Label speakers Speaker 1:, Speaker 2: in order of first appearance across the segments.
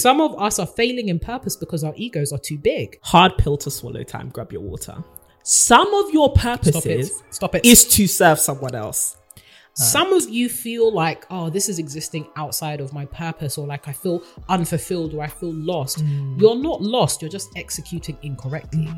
Speaker 1: Some of us are failing in purpose because our egos are too big.
Speaker 2: Hard pill to swallow time. Grab your water. Some of your purposes
Speaker 1: Stop it. Stop it.
Speaker 2: is to serve someone else.
Speaker 1: Uh, Some of you feel like, oh, this is existing outside of my purpose, or like I feel unfulfilled or I feel lost. Hmm. You're not lost, you're just executing incorrectly.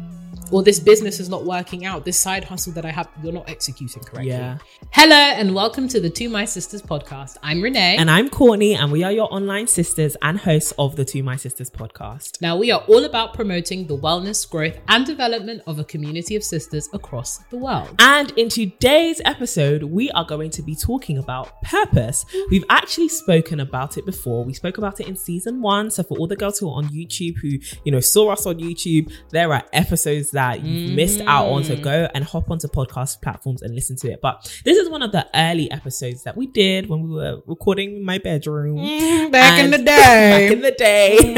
Speaker 1: Or this business is not working out. This side hustle that I have, you're not executing correctly.
Speaker 2: Yeah.
Speaker 1: Hello, and welcome to the To My Sisters podcast. I'm Renee.
Speaker 2: And I'm Courtney, and we are your online sisters and hosts of the To My Sisters podcast.
Speaker 1: now, we are all about promoting the wellness, growth, and development of a community of sisters across the world.
Speaker 2: And in today's episode, we are going to be talking about purpose. We've actually spoken about it before. We spoke about it in season one. So for all the girls who are on YouTube who, you know, saw us on YouTube, there are episodes that you've mm-hmm. missed out on. So go and hop onto podcast platforms and listen to it. But this is one of the early episodes that we did when we were recording in my bedroom.
Speaker 1: Mm, back in the day.
Speaker 2: Back in the day.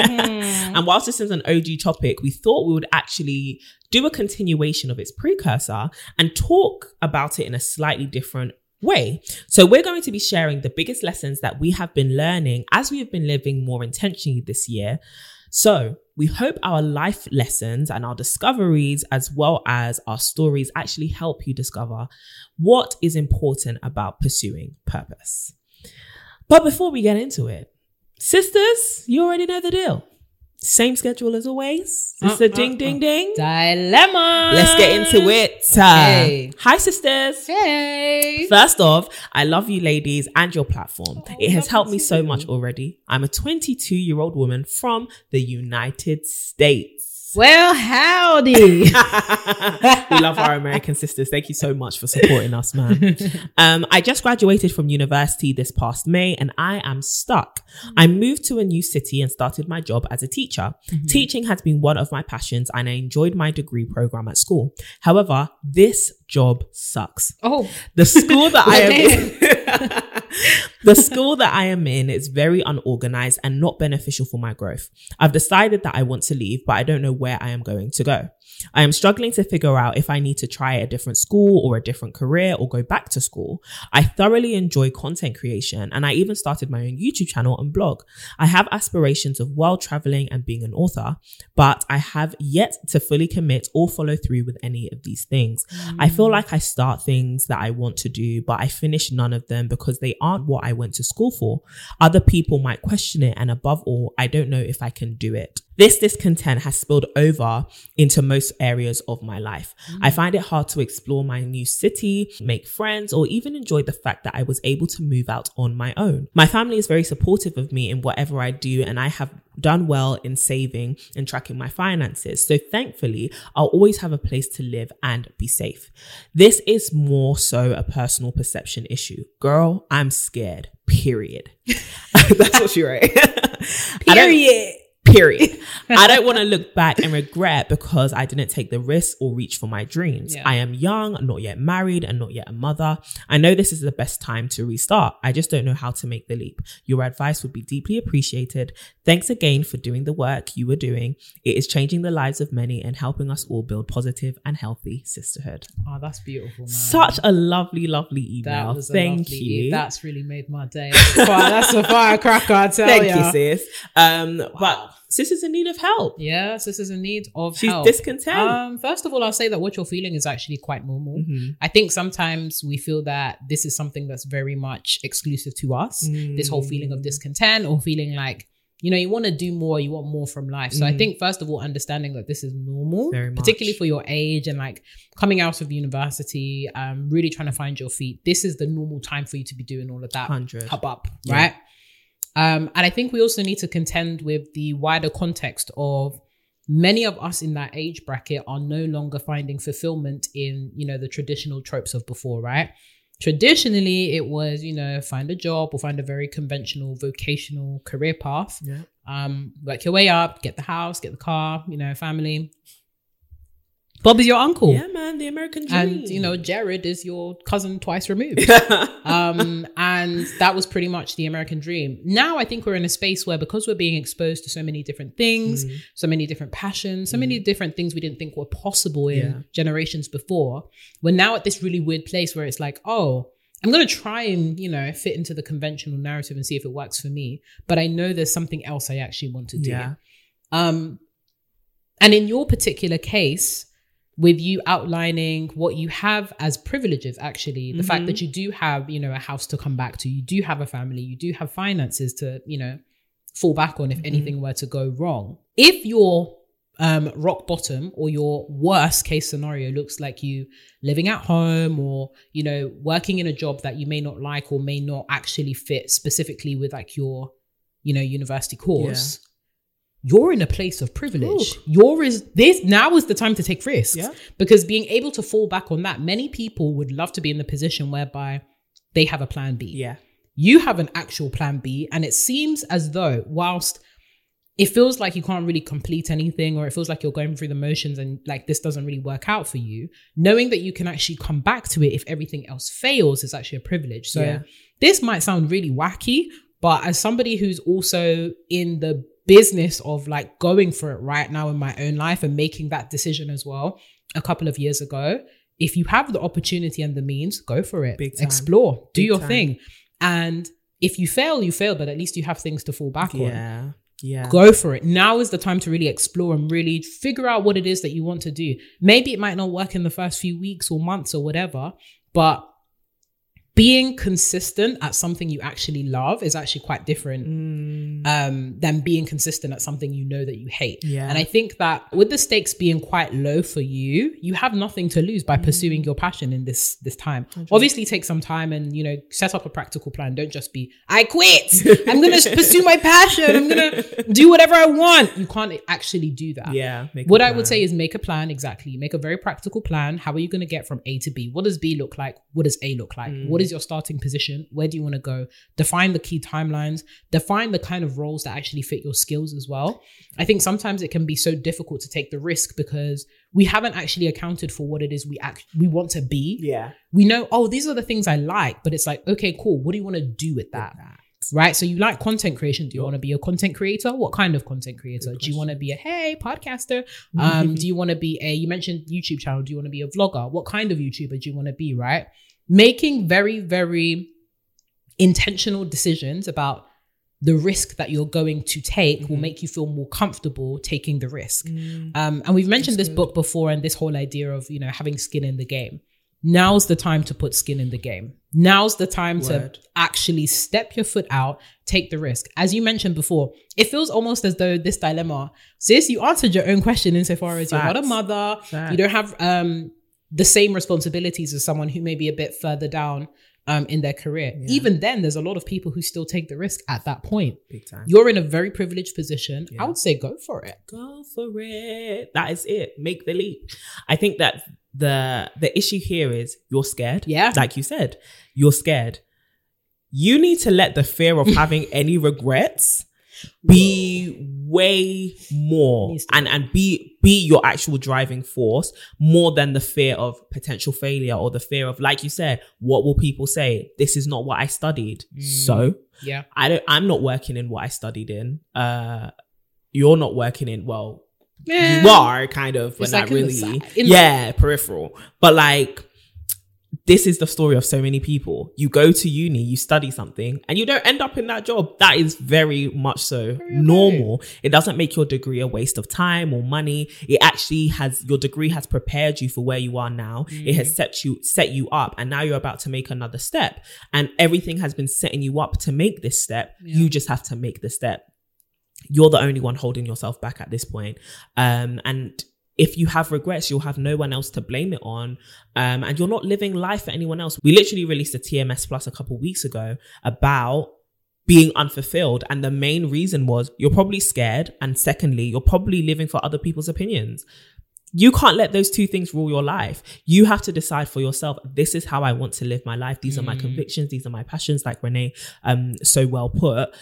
Speaker 2: and whilst this is an OG topic, we thought we would actually do a continuation of its precursor and talk about it in a slightly different way. So we're going to be sharing the biggest lessons that we have been learning as we have been living more intentionally this year. So we hope our life lessons and our discoveries, as well as our stories, actually help you discover what is important about pursuing purpose. But before we get into it, sisters, you already know the deal. Same schedule as always. It's
Speaker 1: Uh, uh,
Speaker 2: ding ding
Speaker 1: uh.
Speaker 2: ding.
Speaker 1: Dilemma.
Speaker 2: Let's get into it.
Speaker 1: Okay.
Speaker 2: Hi, sisters.
Speaker 1: Hey.
Speaker 2: First off, I love you ladies and your platform. it has helped
Speaker 1: you
Speaker 2: me so much already. I'm a 22 year old woman from the United States.
Speaker 1: Well, howdy.
Speaker 2: we love our American sisters. Thank you so much for supporting us, man. Um, I just graduated from university this past May and I am stuck. I moved to a new city and started my job as a teacher. Teaching has been one of my passions and I enjoyed my degree program at school. However, this job sucks.
Speaker 1: oh,
Speaker 2: The school that I am. The school that I am in is very unorganized and not beneficial for my growth. I've decided that I want to leave, but I don't know where I am going to go. I am struggling to figure out if I need to try a different school or a different career or go back to school. I thoroughly enjoy content creation and I even started my own YouTube channel and blog. I have aspirations of world traveling and being an author, but I have yet to fully commit or follow through with any of these things. I feel mm. like I start things that I want to do, but I finish none of them because they aren't what I went to school for. Other people might question it, and above all, I don't know if I can do it. This discontent has spilled over into most areas of my life. I mm. find it hard to explore my new city, make friends, or even enjoy the fact that I was able to move out on my own. My family is very supportive of me in whatever I do, and I have done well in saving and tracking my finances. So thankfully, I'll always have a place to live and be safe. This is more so a personal perception issue. Girl, I'm scared. Period. That's what she wrote.
Speaker 1: Period.
Speaker 2: Period. I don't want to look back and regret because I didn't take the risk or reach for my dreams.
Speaker 1: Yeah.
Speaker 2: I am young, not yet married, and not yet a mother. I know this is the best time to restart. I just don't know how to make the leap. Your advice would be deeply appreciated. Thanks again for doing the work you were doing. It is changing the lives of many and helping us all build positive and healthy sisterhood.
Speaker 1: Oh, that's beautiful, man.
Speaker 2: Such a lovely, lovely email.
Speaker 1: a
Speaker 2: Thank
Speaker 1: lovely-
Speaker 2: you.
Speaker 1: That's really made my day. Wow, that's a firecracker, I tell
Speaker 2: Thank
Speaker 1: ya.
Speaker 2: you, sis. Um, but sis is in need of help.
Speaker 1: Yeah, is in need of
Speaker 2: She's
Speaker 1: help.
Speaker 2: discontent.
Speaker 1: Um, first of all, I'll say that what you're feeling is actually quite normal.
Speaker 2: Mhm.
Speaker 1: I think sometimes we feel that this is something that's very much exclusive to us. This whole feeling of discontent or feeling like, you know, you want to do more, you want more from life. So I
Speaker 2: Mm.
Speaker 1: think, first of all, understanding that this is normal, particularly for your age and like coming out of university, um, really trying to find your feet. This is the normal time for you to be doing all of that.
Speaker 2: 100.
Speaker 1: Hub up,
Speaker 2: Yeah.
Speaker 1: right? Um, and I think we also need to contend with the wider context of many of us in that age bracket are no longer finding fulfillment in, you know, the traditional tropes of before, right? Traditionally, it was, you know, find a job or find a very conventional vocational career path.
Speaker 2: Yeah.
Speaker 1: Um, work your way up, get the house, get the car, you know, family. Bob is your uncle.
Speaker 2: Yeah, man, the American dream.
Speaker 1: And you know, Jared is your cousin twice removed. um, and that was pretty much the American dream. Now I think we're in a space where because we're being exposed to so many different things,
Speaker 2: Mm.
Speaker 1: so many different passions, so many different things we didn't think were possible in
Speaker 2: Yeah.
Speaker 1: generations before, we're now at this really weird place where it's like, oh, I'm gonna try and, you know, fit into the conventional narrative and see if it works for me. But I know there's something else I actually want to do.
Speaker 2: Yeah.
Speaker 1: Um, and in your particular case, with you outlining what you have as privileges, actually, the fact that you do have, you know, a house to come back to, you do have a family, you do have finances to, you know, fall back on if anything were to go wrong. If your um, rock bottom or your worst case scenario looks like you living at home or you know working in a job that you may not like or may not actually fit specifically with like your you know university course you're in a place of privilege.
Speaker 2: Ooh.
Speaker 1: You're is this now is the time to take risks.
Speaker 2: Yeah.
Speaker 1: Because being able to fall back on that, many people would love to be in the position whereby they have a plan B.
Speaker 2: Yeah.
Speaker 1: You have an actual plan B, and it seems as though whilst it feels like you can't really complete anything, or it feels like you're going through the motions and like this doesn't really work out for you, knowing that you can actually come back to it if everything else fails is actually a privilege. So
Speaker 2: Yeah.
Speaker 1: this might sound really wacky, but as somebody who's also in the business of like going for it right now in my own life and making that decision as well a couple of years ago, if you have the opportunity and the means, go for it. Explore, do
Speaker 2: Big
Speaker 1: your
Speaker 2: time.
Speaker 1: thing. And if you fail, you fail, but at least you have things to fall back on
Speaker 2: Yeah. Yeah.
Speaker 1: go for it. Now is the time to really explore and really figure out what it is that you want to do. Maybe it might not work in the first few weeks or months or whatever, but being consistent at something you actually love is actually quite different
Speaker 2: Mm,
Speaker 1: um, than being consistent at something you know that you hate.
Speaker 2: Yeah.
Speaker 1: And I think that with the stakes being quite low for you, you have nothing to lose by pursuing your passion in this this time. Obviously, take some time and you know set up a practical plan. Don't just be I quit. I'm gonna pursue my passion. I'm gonna do whatever I want. You can't actually do that.
Speaker 2: yeah.
Speaker 1: What I would say is make a plan exactly. Make a very practical plan. How are you going to get from A to B? What does B look like? What does A look like?
Speaker 2: Mm.
Speaker 1: What is your starting position? Where do you want to go? Define the key timelines. Define the kind of roles that actually fit your skills as well. I think sometimes it can be so difficult to take the risk because we haven't actually accounted for what it is we act we want to be.
Speaker 2: Yeah.
Speaker 1: We know, oh, these are the things I like, but it's like, okay, cool. What do you want to do with that? Right. So you like content creation. Do you want to be a content creator? What kind of content creator? Do you want to be a hey podcaster? Um, do you want to be a you mentioned YouTube channel? Do you want to be a vlogger? What kind of YouTuber do you want to be? Right. Making very, very intentional decisions about the risk that you're going to take will make you feel more comfortable taking the risk. Um, and we've mentioned this book before and this whole idea of, you know, having skin in the game. Now's the time to put skin in the game. Now's the time
Speaker 2: Word.
Speaker 1: to actually step your foot out, take the risk. As you mentioned before, it feels almost as though this dilemma, sis, you answered your own question insofar as you're not a mother,
Speaker 2: Facts.
Speaker 1: you don't have um, the same responsibilities as someone who may be a bit further down um, in their career. Even then, there's a lot of people who still take the risk at that point.
Speaker 2: Big time.
Speaker 1: You're in a very privileged position. I would say go for it.
Speaker 2: go for it. That is it. Make the leap. I think that the the issue here is you're scared.
Speaker 1: Yeah.
Speaker 2: Like you said, you're scared. You need to let the fear of having any regrets be way more and and be be your actual driving force more than the fear of potential failure or the fear of like you said what will people say this is not what i studied
Speaker 1: Mm.
Speaker 2: so
Speaker 1: Yeah.
Speaker 2: I don't I'm not working in what I studied in. Uh you're not working in well you are kind of but
Speaker 1: It's
Speaker 2: not
Speaker 1: like
Speaker 2: really. yeah, peripheral. But like this is the story of so many people. You go to uni, you study something, and you don't end up in that job. That is very much so normal. It doesn't make your degree a waste of time or money. It actually has your degree has prepared you for where you are now. It has set you set you up, and now you're about to make another step. And everything has been setting you up to make this step. You just have to make the step you're the only one holding yourself back at this point. Um, and if you have regrets, you'll have no one else to blame it on. Um, and you're not living life for anyone else. We literally released a TMS Plus a couple weeks ago about being unfulfilled. And the main reason was you're probably scared. And secondly, you're probably living for other people's opinions. you can't let those two things rule your life. You have to decide for yourself, this is how I want to live my life. These are my convictions. These are my passions, like Renee um, so well put.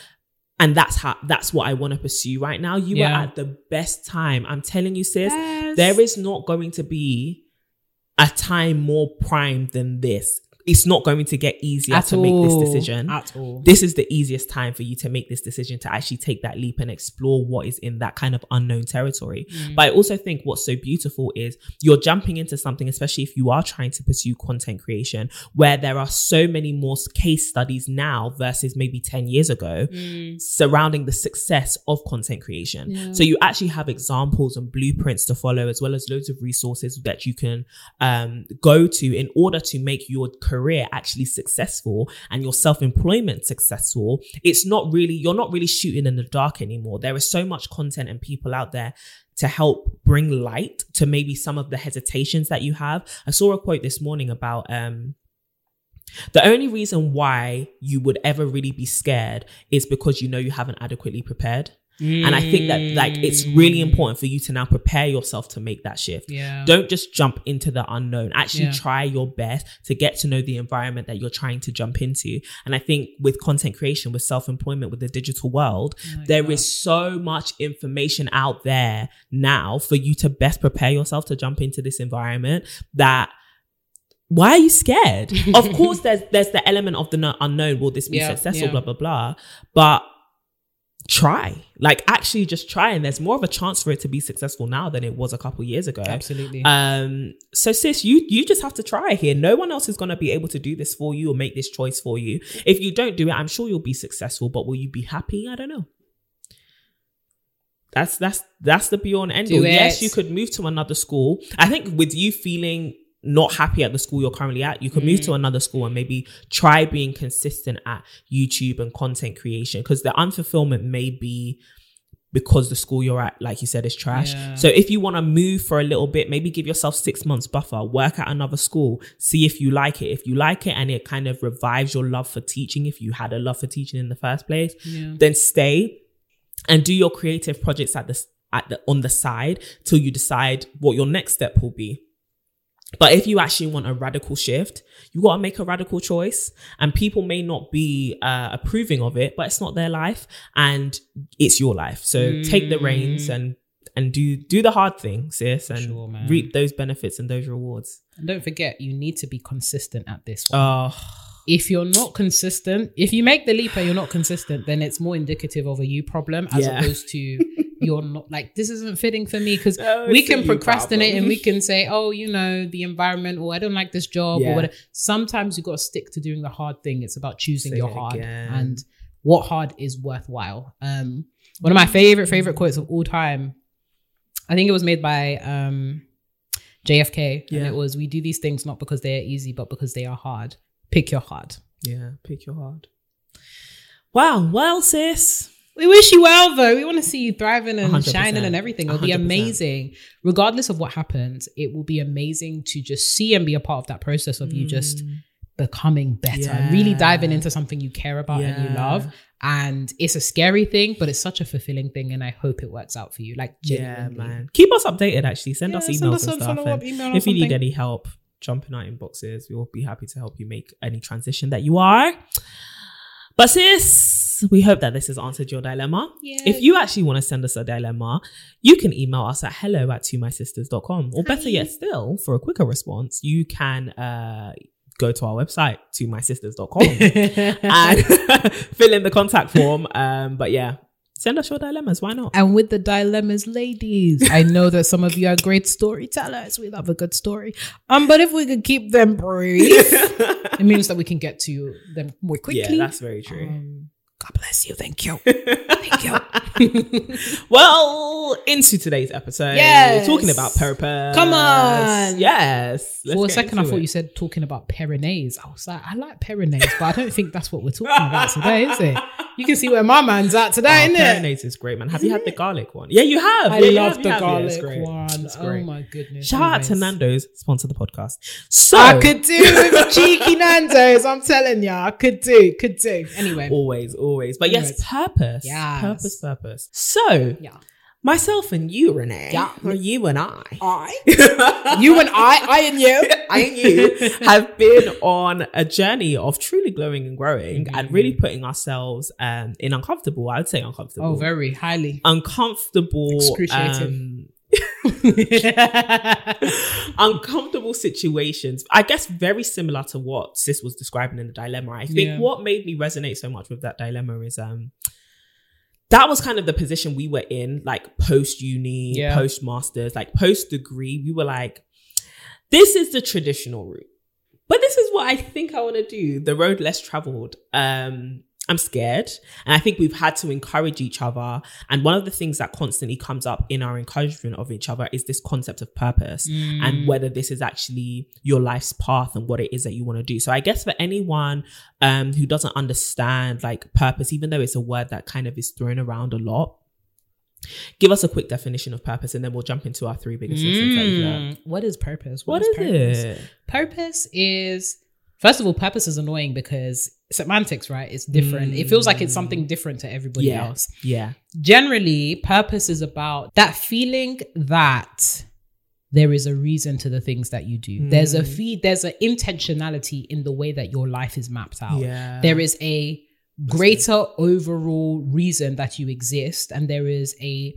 Speaker 2: And that's how that's what I want to pursue right now. You
Speaker 1: Yeah.
Speaker 2: are at the best time. I'm telling you, sis,
Speaker 1: Yes.
Speaker 2: there is not going to be a time more prime than this. It's not going to get easier
Speaker 1: At
Speaker 2: to make this decision
Speaker 1: At all.
Speaker 2: this is the easiest time for you to make this decision to actually take that leap and explore what is in that kind of unknown territory.
Speaker 1: Mm.
Speaker 2: But I also think what's so beautiful is you're jumping into something, especially if you are trying to pursue content creation, where there are so many more case studies now versus maybe 10 years ago surrounding the success of content creation.
Speaker 1: Yeah.
Speaker 2: So you actually have examples and blueprints to follow, as well as loads of resources that you can um, go to in order to make your career actually successful and your self-employment successful. It's not really, you're not really shooting in the dark anymore. There is so much content and people out there to help bring light to maybe some of the hesitations that you have. I saw a quote this morning about um the only reason why you would ever really be scared is because you know you haven't adequately prepared. And I think that like it's really mm. important for you to now prepare yourself to make that shift.
Speaker 1: Yeah.
Speaker 2: Don't just jump into the unknown. Actually
Speaker 1: Yeah.
Speaker 2: try your best to get to know the environment that you're trying to jump into. And I think with content creation, with self-employment, with the digital world, oh there is so much information out there now for you to best prepare yourself to jump into this environment that why are you scared? of course, there's there's the element of the unknown. Will this be
Speaker 1: Yeah,
Speaker 2: successful?
Speaker 1: yeah.
Speaker 2: Blah blah blah. But try, like, actually, just try, and there's more of a chance for it to be successful now than it was a couple years ago.
Speaker 1: Absolutely.
Speaker 2: Um. So, sis, you you just have to try here. No one else is going to be able to do this for you or make this choice for you. If you don't do it, I'm sure you'll be successful. But will you be happy? I don't know. That's that's that's the beyond end Yes, you could move to another school. I think with you feeling not happy at the school you're currently at, you could move
Speaker 1: Mm.
Speaker 2: to another school and maybe try being consistent at YouTube and content creation because the unfulfillment may be because the school you're at, like you said, is trash.
Speaker 1: Yeah.
Speaker 2: So if you want to move for a little bit, maybe give yourself six months buffer, work at another school, see if you like it. If you like it and it kind of revives your love for teaching, if you had a love for teaching in the first place,
Speaker 1: Yeah.
Speaker 2: then stay and do your creative projects at the at the on the side till you decide what your next step will be. But if you actually want a radical shift, you got to make a radical choice. And people may not be uh, approving of it, but it's not their life and it's your life. So take the reins and and do do the hard thing, sis, and
Speaker 1: Sure,
Speaker 2: reap those benefits and those rewards.
Speaker 1: And don't forget, you need to be consistent at this one.
Speaker 2: Oh,
Speaker 1: if you're not consistent, if you make the leap and you're not consistent, then it's more indicative of a you problem as
Speaker 2: Yeah.
Speaker 1: opposed to you're not like this isn't fitting for me because
Speaker 2: Oh,
Speaker 1: we can procrastinate and we can say, oh, you know, the environment or I don't like this job
Speaker 2: Yeah.
Speaker 1: or whatever. Sometimes you got to stick to doing the hard thing. It's about choosing
Speaker 2: Say
Speaker 1: your hard
Speaker 2: again.
Speaker 1: and what hard is worthwhile. Um, one of my favorite favorite quotes of all time. I think it was made by um, JFK, and it was, "We do these things not because they are easy, but because they are hard. Pick your hard."
Speaker 2: yeah, pick your hard. Wow. Well, sis.
Speaker 1: We wish you well, though. We want to see you thriving and
Speaker 2: 100%.
Speaker 1: shining and everything. It'll be
Speaker 2: 100%.
Speaker 1: amazing. Regardless of what happens, it will be amazing to just see and be a part of that process of you just becoming better and really
Speaker 2: Mm.
Speaker 1: Diving into something you care about and you love. And it's a scary thing, but it's such a fulfilling thing. And I hope it works out for you. Like,
Speaker 2: Yeah, man. Keep us updated. Actually, send
Speaker 1: Yeah,
Speaker 2: us
Speaker 1: send
Speaker 2: emails
Speaker 1: us
Speaker 2: and stuff. and
Speaker 1: email
Speaker 2: if you need any help, jump in our inboxes. We will be happy to help you make any transition that you are. But sis, we hope that this has answered your dilemma. If you actually want to send us a dilemma, you can email us at hello at to mysisters.com. Or better yet still, for a quicker response, you can uh, go to our website, to mysisters.com, and fill in the contact form. Um, but yeah, send us your dilemmas. Why not?
Speaker 1: And with the dilemmas, ladies, I know that some of you are great storytellers. We love a good story. Um, but if we could keep them brief, it means that we can get to them more quickly.
Speaker 2: Yeah, that's very true.
Speaker 1: Um, God bless you. Thank you. Thank you.
Speaker 2: well, into today's episode.
Speaker 1: Yes.
Speaker 2: Talking about purpose.
Speaker 1: Come on.
Speaker 2: Yes. Let's
Speaker 1: For a second, I thought
Speaker 2: it.
Speaker 1: you said talking about Pyrenees. I was like, I like Pyrenees, but I don't think that's what we're talking about today, is it? You can see where my man's at today,
Speaker 2: Oh,
Speaker 1: isn't it?
Speaker 2: Is great, man. Have you had the garlic one? Yeah, you have.
Speaker 1: I
Speaker 2: Yeah,
Speaker 1: love
Speaker 2: have,
Speaker 1: the
Speaker 2: you have. Yeah, it's
Speaker 1: garlic
Speaker 2: great.
Speaker 1: one.
Speaker 2: It's
Speaker 1: Oh
Speaker 2: great.
Speaker 1: my goodness.
Speaker 2: Shout out to Nando's, sponsor the podcast. So
Speaker 1: I could do with cheeky Nando's. I'm telling you, I could do, could do. Anyway,
Speaker 2: always, always. But yes,
Speaker 1: Anyways.
Speaker 2: purpose.
Speaker 1: Yeah,
Speaker 2: Purpose, purpose. So
Speaker 1: yeah.
Speaker 2: Myself and you, Renee.
Speaker 1: Yeah.
Speaker 2: Or you and I.
Speaker 1: I, you and I, I and you.
Speaker 2: I and you have been on a journey of truly glowing and growing and really putting ourselves um, in uncomfortable, I would say uncomfortable.
Speaker 1: Oh, very highly.
Speaker 2: uncomfortable
Speaker 1: Excruciating.
Speaker 2: um, uncomfortable situations. I guess very similar to what Sis was describing in the dilemma. I think
Speaker 1: Yeah.
Speaker 2: what made me resonate so much with that dilemma is um that was kind of the position we were in, like post uni,
Speaker 1: Yeah.
Speaker 2: post masters, like post degree. We were like, this is the traditional route, but this is what I think I want to do. The road less traveled. Um, I'm scared. And I think we've had to encourage each other. And one of the things that constantly comes up in our encouragement of each other is this concept of purpose
Speaker 1: Mm.
Speaker 2: and whether this is actually your life's path and what it is that you want to do. So I guess for anyone um, who doesn't understand like purpose, even though it's a word that kind of is thrown around a lot, give us a quick definition of purpose and then we'll jump into our three biggest lessons that we've.
Speaker 1: Mm. What is purpose?
Speaker 2: What is
Speaker 1: purpose?
Speaker 2: it?
Speaker 1: Purpose is first of all, purpose is annoying because semantics, right? It's different. It feels like it's something different to everybody
Speaker 2: Yeah.
Speaker 1: else.
Speaker 2: Yeah.
Speaker 1: Generally, purpose is about that feeling that there is a reason to the things that you do. There's a mm. feed, there's an intentionality in the way that your life is mapped out.
Speaker 2: Yeah.
Speaker 1: There is a greater overall reason that you exist, and there is a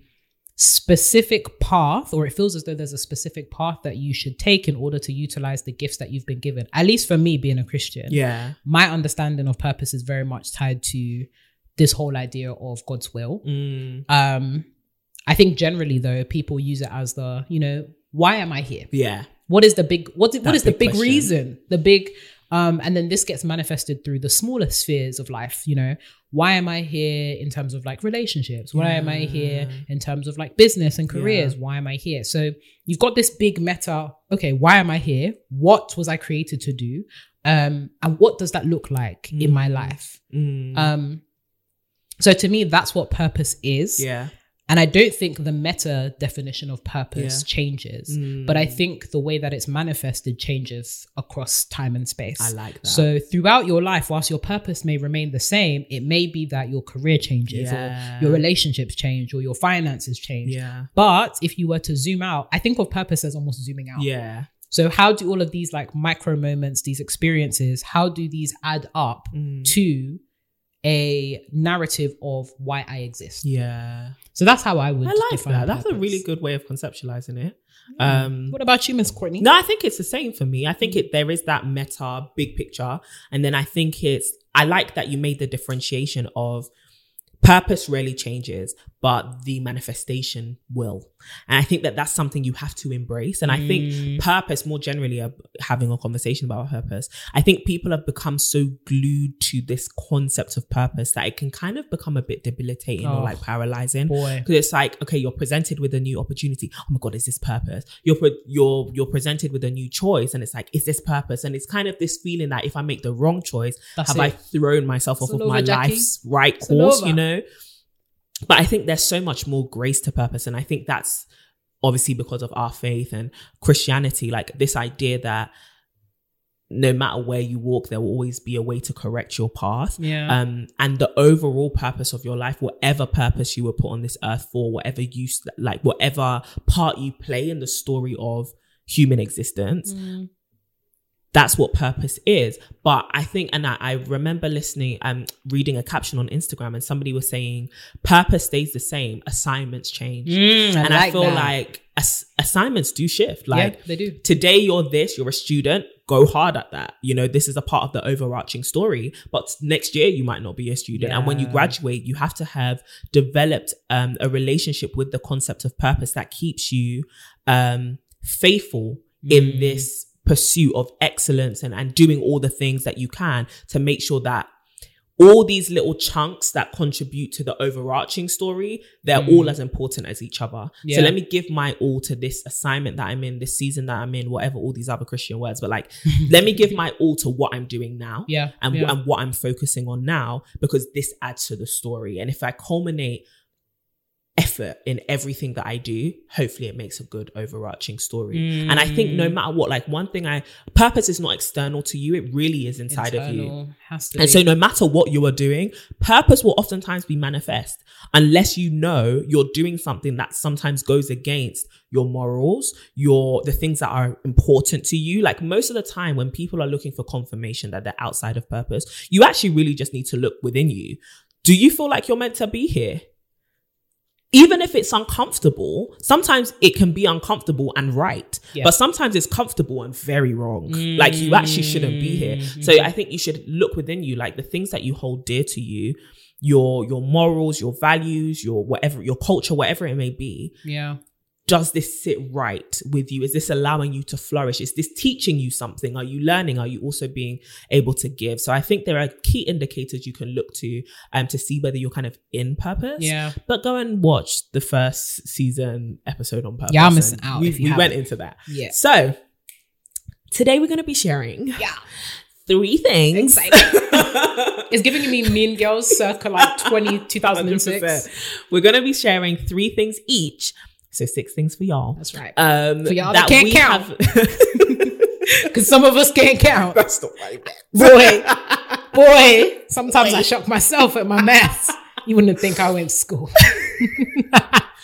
Speaker 1: specific path, or it feels as though there's a specific path that you should take in order to utilize the gifts that you've been given. At least for me, being a Christian,
Speaker 2: Yeah.
Speaker 1: my understanding of purpose is very much tied to this whole idea of God's will.
Speaker 2: Mm.
Speaker 1: Um, I think generally though, people use it as the, you know, why am I here?
Speaker 2: Yeah.
Speaker 1: What is the big what is, what is the
Speaker 2: big
Speaker 1: big
Speaker 2: question.
Speaker 1: reason? The big um and then this gets manifested through the smaller spheres of life, you know. Why am I here in terms of like relationships? Why am I here in terms of like business and careers? Why am I here? So you've got this big meta, okay, why am I here? What was I created to do? Um and what does that look like in my life?
Speaker 2: Mm.
Speaker 1: Um so to me that's what purpose is.
Speaker 2: yeah.
Speaker 1: And I don't think the meta definition of purpose
Speaker 2: Yeah.
Speaker 1: changes,
Speaker 2: Mm.
Speaker 1: but I think the way that it's manifested changes across time and space.
Speaker 2: I like that.
Speaker 1: So throughout your life, whilst your purpose may remain the same, it may be that your career changes
Speaker 2: Yeah.
Speaker 1: or your relationships change or your finances change.
Speaker 2: Yeah.
Speaker 1: But if you were to zoom out, I think of purpose as almost zooming out.
Speaker 2: Yeah.
Speaker 1: So how do all of these like micro moments, these experiences, how do these add up
Speaker 2: Mm.
Speaker 1: to a narrative of why I exist?
Speaker 2: Yeah.
Speaker 1: So that's how I would
Speaker 2: I like
Speaker 1: define
Speaker 2: that. That's a really good way of conceptualizing it. Um,
Speaker 1: What about you, Miss Courtney?
Speaker 2: no, I think it's the same for me. I think it there is that meta big picture, and then I think it's I like that you made the differentiation of purpose rarely changes, but the manifestation will. And I think that that's something you have to embrace. And I
Speaker 1: Mm.
Speaker 2: think purpose, more generally, uh, having a conversation about purpose, I think people have become so glued to this concept of purpose that it can kind of become a bit debilitating
Speaker 1: Oh,
Speaker 2: or like paralyzing. Because it's like, okay, you're presented with a new opportunity. Oh my god, is this purpose? You're pre- you're you're presented with a new choice, and it's like, is this purpose? And it's kind of this feeling that if I make the wrong choice,
Speaker 1: That's
Speaker 2: have
Speaker 1: it.
Speaker 2: I thrown myself
Speaker 1: It's
Speaker 2: off of my
Speaker 1: Jackie.
Speaker 2: life's right
Speaker 1: It's
Speaker 2: course? You know. But I think there's so much more grace to purpose, and I think that's obviously because of our faith and Christianity. Like this idea that no matter where you walk, there will always be a way to correct your path.
Speaker 1: Yeah.
Speaker 2: Um, and the overall purpose of your life, whatever purpose you were put on this earth for, whatever use, like whatever part you play in the story of human existence,
Speaker 1: Mm.
Speaker 2: That's what purpose is. But I think, and I, I remember listening, um, reading a caption on Instagram, and somebody was saying, purpose stays the same, assignments change.
Speaker 1: Mm, I
Speaker 2: and I
Speaker 1: like
Speaker 2: feel
Speaker 1: that.
Speaker 2: like ass- assignments do shift. Like
Speaker 1: yeah, they do.
Speaker 2: today you're this, you're a student, go hard at that. You know, this is a part of the overarching story. But next year you might not be a student. And when you graduate, you have to have developed um, a relationship with the concept of purpose that keeps you um, faithful in
Speaker 1: Mm.
Speaker 2: this pursuit of excellence and, and doing all the things that you can to make sure that all these little chunks that contribute to the overarching story, they're
Speaker 1: Mm.
Speaker 2: all as important as each other.
Speaker 1: Yeah.
Speaker 2: So let me give my all to this assignment that I'm in, this season that I'm in, whatever all these other Christian words, but like, let me give my all to what I'm doing now
Speaker 1: Yeah.
Speaker 2: and,
Speaker 1: yeah.
Speaker 2: and what I'm focusing on now because this adds to the story. And if I culminate effort in everything that I do, hopefully it makes a good overarching story. And I think no mm. matter what, like one thing I purpose is not external to you, it really is inside of you.
Speaker 1: Has to
Speaker 2: And
Speaker 1: be.
Speaker 2: so, no matter what you are doing, purpose will oftentimes be manifest unless you know you're doing something that sometimes goes against your morals, your the things that are important to you. Like most of the time, when people are looking for confirmation that they're outside of purpose, you actually really just need to look within you. Do you feel like you're meant to be here? Even if it's uncomfortable, sometimes it can be uncomfortable and right,
Speaker 1: Yeah.
Speaker 2: but sometimes it's comfortable and very wrong. Like you actually shouldn't be here. Mm-hmm. So I think you should look within you, like the things that you hold dear to you, your your morals, your values, your whatever, your culture, whatever it may be.
Speaker 1: yeah.
Speaker 2: Does this sit right with you? Is this allowing you to flourish? Is this teaching you something? Are you learning? Are you also being able to give? So I think there are key indicators you can look to um to see whether you're kind of in purpose.
Speaker 1: Yeah.
Speaker 2: But go and watch the first season episode on purpose.
Speaker 1: Yeah, I'm missing out
Speaker 2: We, we went into that.
Speaker 1: Yeah.
Speaker 2: So today we're going to be sharing
Speaker 1: Yeah.
Speaker 2: three things.
Speaker 1: It's giving me Mean Girls circa like 20, 2006.
Speaker 2: 100%. We're going to be sharing three things each. So six things for y'all.
Speaker 1: That's right.
Speaker 2: Um,
Speaker 1: For y'all that can't count.
Speaker 2: have-
Speaker 1: Because some of us can't count.
Speaker 2: That's not right.
Speaker 1: Boy, boy. Sometimes I shock myself at my maths. You wouldn't think I went to school.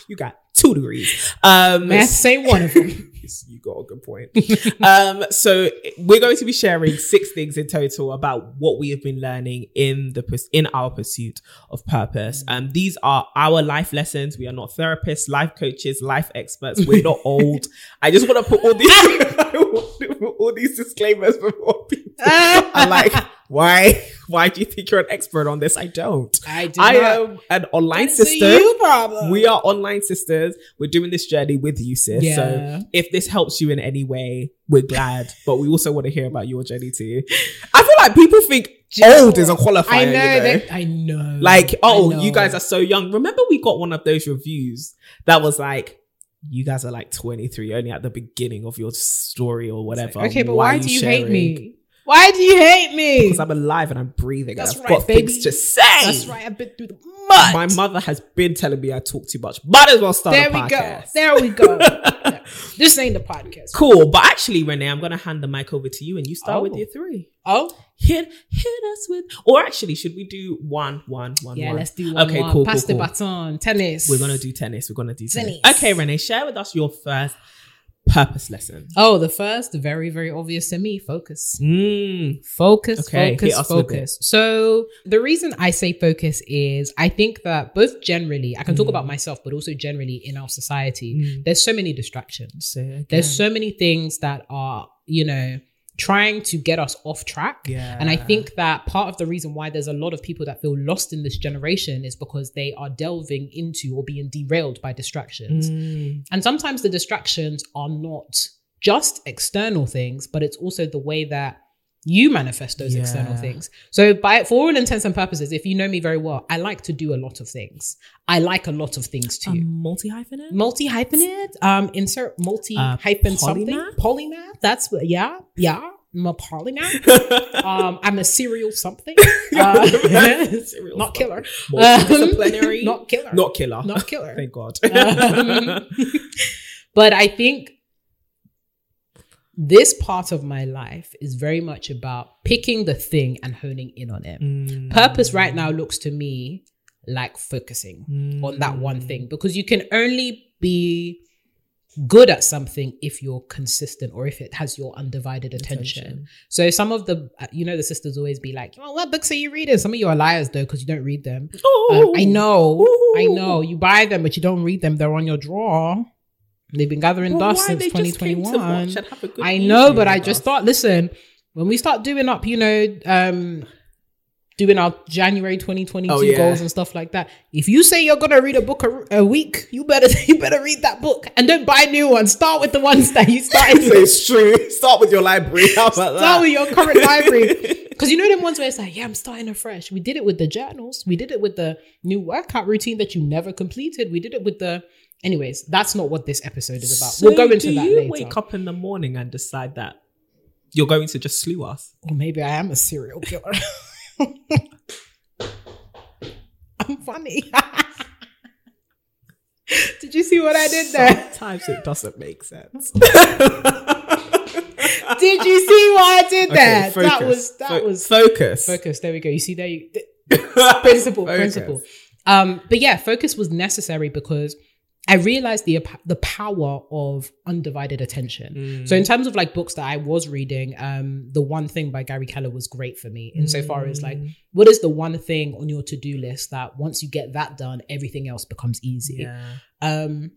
Speaker 2: You got two degrees. Um,
Speaker 1: Maths ain't one of them.
Speaker 2: You got a good point. um, so we're going to be sharing six things in total about what we have been learning in the in our pursuit of purpose. Um, these are our life lessons. We are not therapists, life coaches, life experts. We're not old. I just want to put all these I want to put all these disclaimers before people are like, why? Why do you think you're an expert on this? I don't.
Speaker 1: I did
Speaker 2: I
Speaker 1: not.
Speaker 2: am an online
Speaker 1: a
Speaker 2: sister.
Speaker 1: you problem.
Speaker 2: We are online sisters. We're doing this journey with you, sis.
Speaker 1: Yeah.
Speaker 2: So if this helps you in any way, we're glad. but we also want to hear about your journey too. I feel like people think old is a qualifier.
Speaker 1: I know,
Speaker 2: you know?
Speaker 1: that. I know.
Speaker 2: Like, oh,
Speaker 1: know.
Speaker 2: you guys are so young. Remember, we got one of those reviews that was like, you guys are like 23, only at the beginning of your story or whatever.
Speaker 1: Okay, but why,
Speaker 2: are
Speaker 1: do you hate me? Why do you hate me?
Speaker 2: Because I'm alive and I'm breathing
Speaker 1: That's
Speaker 2: and I've
Speaker 1: right,
Speaker 2: got
Speaker 1: baby.
Speaker 2: things to say.
Speaker 1: That's right. I've been through the mud.
Speaker 2: My mother has been telling me I talk too much. Might as well start
Speaker 1: there we go. There we go. Yeah. This ain't the podcast.
Speaker 2: Cool. But actually, Renee, I'm going to hand the mic over to you and you start with
Speaker 1: Oh.
Speaker 2: your three.
Speaker 1: Oh,
Speaker 2: Hit hit us with, or actually, should we do one, one, one,
Speaker 1: yeah.
Speaker 2: one?
Speaker 1: Let's do one.
Speaker 2: Okay,
Speaker 1: more.
Speaker 2: cool,
Speaker 1: Pass
Speaker 2: cool,
Speaker 1: the
Speaker 2: cool.
Speaker 1: baton. Tennis.
Speaker 2: We're going to do tennis. We're going to do tennis.
Speaker 1: Tennis.
Speaker 2: Okay, Renee, share with us your first purpose lesson.
Speaker 1: Oh, the first, very, very obvious to me. Focus.
Speaker 2: Mm.
Speaker 1: Focus,
Speaker 2: Okay,
Speaker 1: focus, focus. So the reason I say focus is I think that both generally, I can talk
Speaker 2: Mm.
Speaker 1: about myself, but also generally in our society, there's so many distractions. There's so many things that are, you know, trying to get us off track.
Speaker 2: Yeah.
Speaker 1: And I think that part of the reason why there's a lot of people that feel lost in this generation is because they are delving into or being derailed by distractions.
Speaker 2: Mm.
Speaker 1: And sometimes the distractions are not just external things, but it's also the way that you manifest those external things. So, by for all intents and purposes, if you know me very well, I like to do a lot of things. I like a lot of things too.
Speaker 2: multi hyphenate?
Speaker 1: multi hyphenate, um, insert multi
Speaker 2: Uh,
Speaker 1: hyphen something.
Speaker 2: polymath?
Speaker 1: That's what. Yeah, yeah. I'm a polymath. um, I'm a serial something. Uh,
Speaker 2: Serial
Speaker 1: not killer.
Speaker 2: Multidisciplinary.
Speaker 1: Um, not killer.
Speaker 2: Not killer.
Speaker 1: Not killer.
Speaker 2: Thank God.
Speaker 1: Um, but I think this part of my life is very much about picking the thing and honing in on it.
Speaker 2: Mm.
Speaker 1: Purpose right now looks to me like focusing
Speaker 2: Mm.
Speaker 1: on that one thing because you can only be good at something if you're consistent or if it has your undivided attention.
Speaker 2: Attention.
Speaker 1: So some of the, uh, you know, the sisters always be like, well, what books are you reading? Some of you are liars though because you don't read them. Um,
Speaker 2: Oh,
Speaker 1: I know, I know. You buy them, but you don't read them. They're on your drawer. They've been gathering
Speaker 2: Well,
Speaker 1: dust since
Speaker 2: They just came to
Speaker 1: 2021.
Speaker 2: watch and have a good
Speaker 1: I know, but I just thought, listen, when we start doing up, you know, um, doing our January 2022
Speaker 2: Oh, yeah.
Speaker 1: goals and stuff like that. If you say you're gonna read a book a, a week, you better you better read that book and don't buy new ones. Start with the ones that you started
Speaker 2: So it's true. Start with your library. How about that?
Speaker 1: Start with your current library. Because you know them ones where it's like, yeah, I'm starting afresh. We did it with the journals. We did it with the new workout routine that you never completed. We did it with the. Anyways, that's not what this episode is about.
Speaker 2: So
Speaker 1: we'll go into
Speaker 2: do
Speaker 1: that
Speaker 2: you
Speaker 1: later.
Speaker 2: wake up in the morning and decide that you're going to just slew us?
Speaker 1: Or maybe I am a serial killer. I'm funny. Did you see what I did there?
Speaker 2: Sometimes it doesn't make sense.
Speaker 1: Did you see what I did there?
Speaker 2: Okay,
Speaker 1: that was that
Speaker 2: Fo-
Speaker 1: was
Speaker 2: focus.
Speaker 1: focus. There we go. You see there you principle,
Speaker 2: Focus.
Speaker 1: principle. Um, but yeah, focus was necessary because I realized the the power of undivided attention.
Speaker 2: Mm.
Speaker 1: So in terms of like books that I was reading, um, the one thing by Gary Keller was great for me insofar as like
Speaker 2: Mm.
Speaker 1: what is the one thing on your to-do list that once you get that done, everything else becomes easy.
Speaker 2: Yeah.
Speaker 1: Um,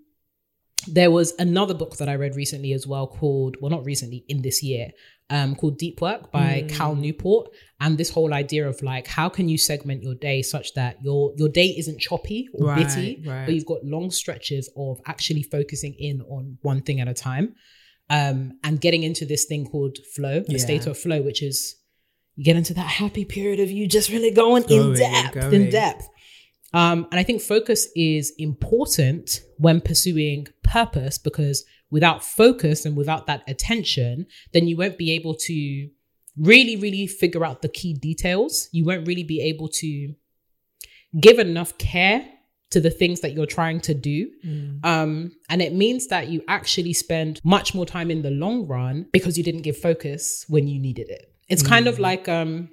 Speaker 1: there was another book that I read recently as well called, well, not recently, in this year, um, called Deep Work by
Speaker 2: Mm.
Speaker 1: Cal Newport. And this whole idea of like, how can you segment your day such that your your day isn't choppy or
Speaker 2: Right,
Speaker 1: bitty,
Speaker 2: right.
Speaker 1: but you've got long stretches of actually focusing in on one thing at a time, um, and getting into this thing called flow,
Speaker 2: Yeah.
Speaker 1: a state of flow, which is you get into that happy period of you just really going, in depth,
Speaker 2: going.
Speaker 1: in depth. Um, and I think focus is important when pursuing purpose because without focus and without that attention, then you won't be able to really, really figure out the key details. You won't really be able to give enough care to the things that you're trying to do.
Speaker 2: Mm.
Speaker 1: Um, and it means that you actually spend much more time in the long run because you didn't give focus when you needed it. It's kind of like um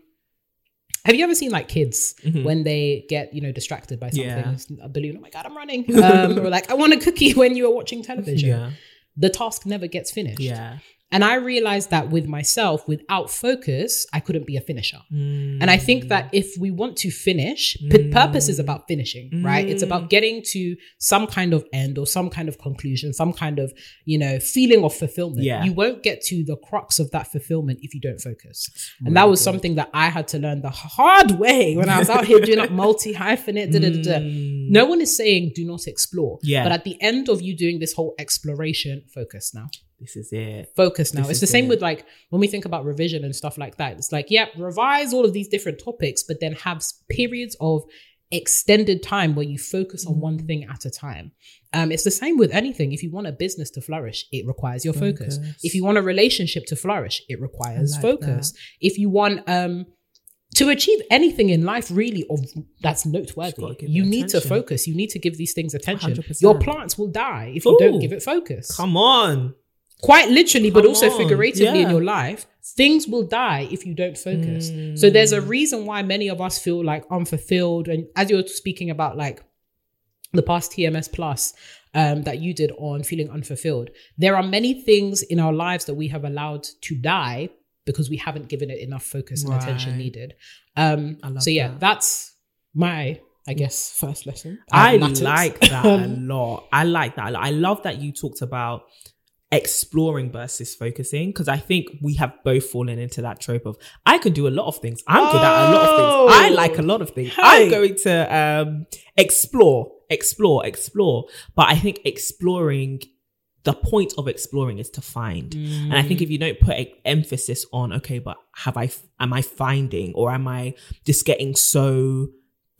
Speaker 1: have you ever seen like kids
Speaker 2: Mhm.
Speaker 1: when they get, you know, distracted by something?
Speaker 2: Yeah.
Speaker 1: A balloon, oh my god, I'm running. Um, or like, I want a cookie when you are watching television.
Speaker 2: Yeah.
Speaker 1: The task never gets finished.
Speaker 2: Yeah.
Speaker 1: And I realized that with myself, without focus, I couldn't be a finisher.
Speaker 2: Mm.
Speaker 1: And I think that if we want to finish, p- purpose is about finishing, right? It's
Speaker 2: Mm.
Speaker 1: about getting to some kind of end or some kind of conclusion, some kind of, you know, feeling of fulfillment.
Speaker 2: Yeah.
Speaker 1: You won't get to the crux of that fulfillment if you don't focus. And that was something that I had to learn the hard way when I was out here doing like multi hyphenate.
Speaker 2: Mm.
Speaker 1: No one is saying do not explore.
Speaker 2: Yeah.
Speaker 1: But at the end of you doing this whole exploration, focus now
Speaker 2: This is it.
Speaker 1: focus now.
Speaker 2: This
Speaker 1: it's the same
Speaker 2: it.
Speaker 1: with like when we think about revision and stuff like that. It's like, yeah, revise all of these different topics, but then have periods of extended time where you focus on one thing at a time. Um, it's the same with anything. If you want a business to flourish, it requires your focus.
Speaker 2: Focus.
Speaker 1: If you want a relationship to flourish, it requires
Speaker 2: like
Speaker 1: focus. If you want um to achieve anything in life really of that's noteworthy, you need to focus. You need to give these things attention.
Speaker 2: 100%.
Speaker 1: Your plants will die if you don't give it focus
Speaker 2: Come on.
Speaker 1: Quite literally, but also
Speaker 2: on.
Speaker 1: figuratively in your life, things will die if you don't focus.
Speaker 2: Mm.
Speaker 1: So there's a reason why many of us feel like unfulfilled. And as you're speaking about like the past TMS plus um, that you did on feeling unfulfilled, there are many things in our lives that we have allowed to die because we haven't given it enough focus and attention needed. Um,
Speaker 2: I love
Speaker 1: so yeah,
Speaker 2: that.
Speaker 1: that's my, I guess, first lesson.
Speaker 2: I
Speaker 1: matters.
Speaker 2: like that a lot. I like that. I love that you talked about exploring versus focusing because I think we have both fallen into that trope of I can do a lot of things. I'm good at a lot of things. I
Speaker 1: Oh.
Speaker 2: like a lot of things.
Speaker 1: Hey.
Speaker 2: I'm going to um explore, explore, explore. But I think exploring the point of exploring is to find. And I think if you don't put a emphasis on, okay, but have I, am I finding or am I just getting so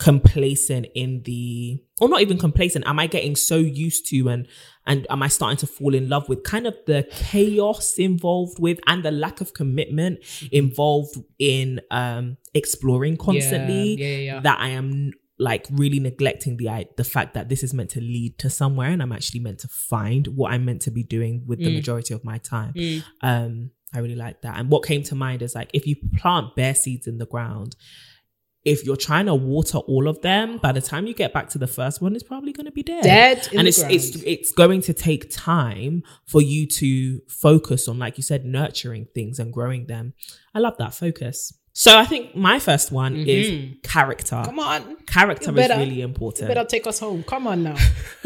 Speaker 2: complacent in the, or not even complacent, am I getting so used to and, and am I starting to fall in love with kind of the chaos involved with and the lack of commitment involved in, um, exploring constantly
Speaker 1: yeah, yeah, yeah.
Speaker 2: that I am like really neglecting the the fact that this is meant to lead to somewhere and I'm actually meant to find what I'm meant to be doing with the
Speaker 1: Mm.
Speaker 2: majority of my time.
Speaker 1: Mm.
Speaker 2: Um, I really like that. And what came to mind is like if you plant bare seeds in the ground, if you're trying to water all of them, by the time you get back to the first one, it's probably going to be dead.
Speaker 1: Dead
Speaker 2: and it's
Speaker 1: ground.
Speaker 2: it's it's going to take time for you to focus on, like you said, nurturing things and growing them. I love that focus. So I think my first one is
Speaker 1: Mhm.
Speaker 2: character.
Speaker 1: Come on.
Speaker 2: Character
Speaker 1: better-
Speaker 2: is really important.
Speaker 1: better take us home. Come on now.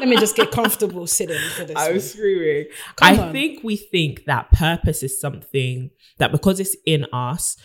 Speaker 1: Let me just get comfortable sitting for this.
Speaker 2: I
Speaker 1: one.
Speaker 2: was screaming.
Speaker 1: Come
Speaker 2: I
Speaker 1: on.
Speaker 2: think we think that purpose is something that because it's in us,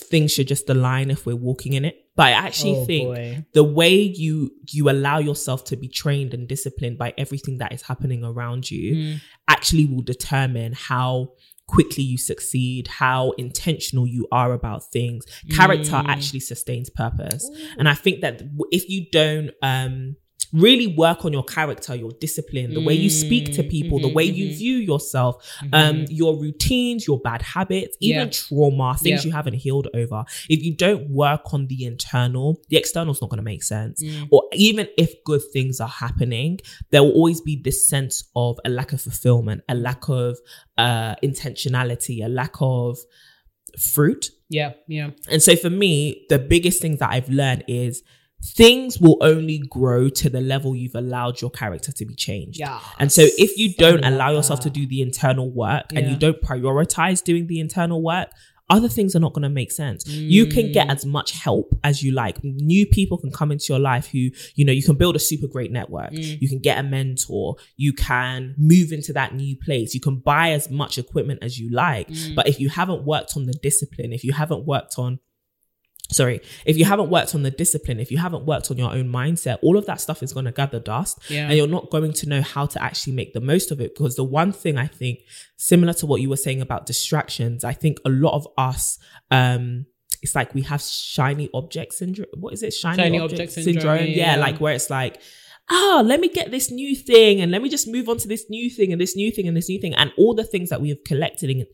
Speaker 2: things should just align if we're walking in it. But I actually
Speaker 1: Oh,
Speaker 2: think
Speaker 1: boy.
Speaker 2: the way you you allow yourself to be trained and disciplined by everything that is happening around you
Speaker 1: Mm.
Speaker 2: actually will determine how quickly you succeed, how intentional you are about things. Character
Speaker 1: Mm.
Speaker 2: actually sustains purpose. And I think that if you don't um really work on your character, your discipline, the way you speak to people, the way you view yourself, um, your routines, your bad habits, even
Speaker 1: Yeah.
Speaker 2: trauma, things
Speaker 1: Yeah.
Speaker 2: you haven't healed over. If you don't work on the internal, the external's not going to make sense.
Speaker 1: Mm.
Speaker 2: Or even if good things are happening, there will always be this sense of a lack of fulfillment, a lack of uh, intentionality, a lack of fruit.
Speaker 1: Yeah, yeah.
Speaker 2: And so for me, the biggest thing that I've learned is things will only grow to the level you've allowed your character to be changed.
Speaker 1: Yeah.
Speaker 2: And so if you don't allow yourself to do the internal work and you don't prioritize doing the internal work, other things are not going to make sense. You can
Speaker 1: Mm.
Speaker 2: get as much help as you like. New people can come into your life who, you know, you can build a super great network.
Speaker 1: Mm.
Speaker 2: You can get a mentor. You can move into that new place. You can buy as much equipment as you like.
Speaker 1: Mm.
Speaker 2: But if you haven't worked on the discipline, if you haven't worked on sorry, if you haven't worked on the discipline, if you haven't worked on your own mindset, all of that stuff is going to gather dust
Speaker 1: Yeah.
Speaker 2: and you're not going to know how to actually make the most of it. Because the one thing I think, similar to what you were saying about distractions, I think a lot of us, um, it's like we have shiny object syndrome. What is it? Shiny,
Speaker 1: Shiny
Speaker 2: object,
Speaker 1: object
Speaker 2: syndrome.
Speaker 1: syndrome,
Speaker 2: Yeah,
Speaker 1: yeah.
Speaker 2: like where it's like, oh, let me get this new thing and let me just move on to this new thing and this new thing and this new thing and all the things that we have collected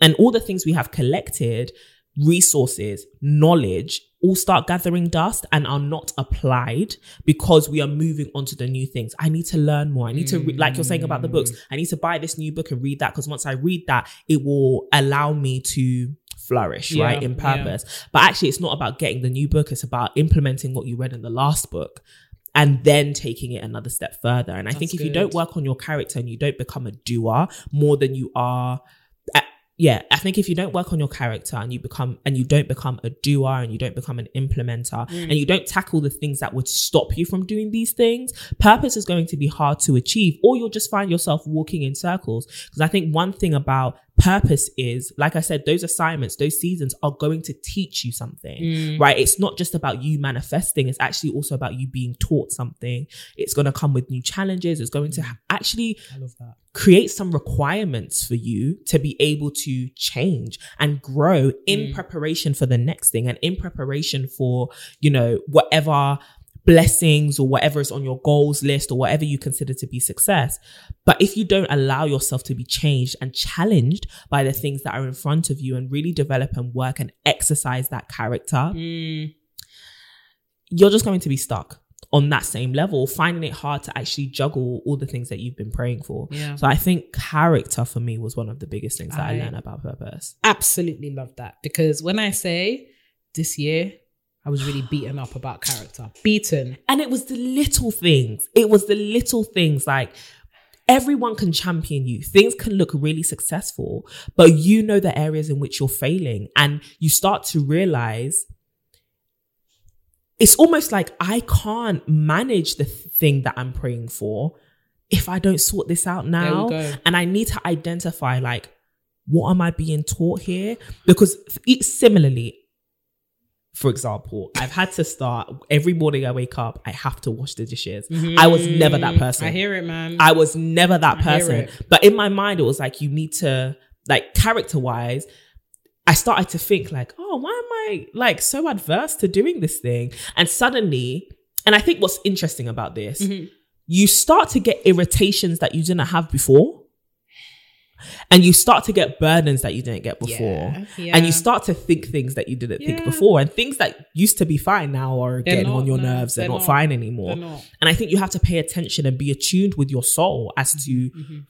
Speaker 2: and all the things we have collected, resources, knowledge, all start gathering dust and are not applied because we are moving on to the new things. I need to learn more. I need to, re- like you're saying about the books, mm. I need to buy this new book and read that because once I read that, it will allow me to flourish,
Speaker 1: Yeah,
Speaker 2: right, in
Speaker 1: yeah.
Speaker 2: purpose. But actually, it's not about getting the new book, it's about implementing what you read in the last book and then taking it another step further. And I think if you don't work on your character and you don't become a doer more than you are, yeah, I think if you don't work on your character and you become and you don't become a doer and you don't become an implementer
Speaker 1: Mm.
Speaker 2: and you don't tackle the things that would stop you from doing these things, purpose is going to be hard to achieve, or you'll just find yourself walking in circles. Because I think one thing about purpose is, like I said, those assignments, those seasons are going to teach you something,
Speaker 1: Mm.
Speaker 2: right? It's not just about you manifesting, it's actually also about you being taught something. It's going to come with new challenges. It's going to ha- actually
Speaker 1: I love that.
Speaker 2: create some requirements for you to be able to change and grow in
Speaker 1: Mm.
Speaker 2: preparation for the next thing and in preparation for, you know, whatever blessings or whatever is on your goals list or whatever you consider to be success. But if you don't allow yourself to be changed and challenged by the things that are in front of you and really develop and work and exercise that character,
Speaker 1: Mm.
Speaker 2: you're just going to be stuck on that same level, finding it hard to actually juggle all the things that you've been praying for.
Speaker 1: Yeah.
Speaker 2: So I think character for me was one of the biggest things that I,
Speaker 1: I-
Speaker 2: learned about purpose.
Speaker 1: Absolutely love that because when I say this year, I was really beaten up about character. Beaten.
Speaker 2: And it was the little things. It was the little things like everyone can champion you. Things can look really successful, but you know the areas in which you're failing. And you start to realize it's almost like I can't manage the thing that I'm praying for if I don't sort this out now. And I need to identify like, what am I being taught here? Because similarly, for example, I've had to start every morning I wake up, I have to wash the dishes. I was never that person.
Speaker 1: I hear it, man.
Speaker 2: I was never that
Speaker 1: I
Speaker 2: person. But in my mind, it was like, you need to, like, character wise, I started to think, like, oh, why am I like so adverse to doing this thing? And suddenly, and I think what's interesting about this,
Speaker 1: Mhm.
Speaker 2: you start to get irritations that you didn't have before. And you start to get burdens that you didn't get before.
Speaker 1: Yeah, yeah.
Speaker 2: And you start to think things that you didn't think before. And things that used to be fine now are
Speaker 1: They're
Speaker 2: getting on your
Speaker 1: no,
Speaker 2: nerves. They're,
Speaker 1: they're
Speaker 2: not,
Speaker 1: not.
Speaker 2: fine anymore.
Speaker 1: Not.
Speaker 2: And I think you have to pay attention and be attuned with your soul as to
Speaker 1: Mhm.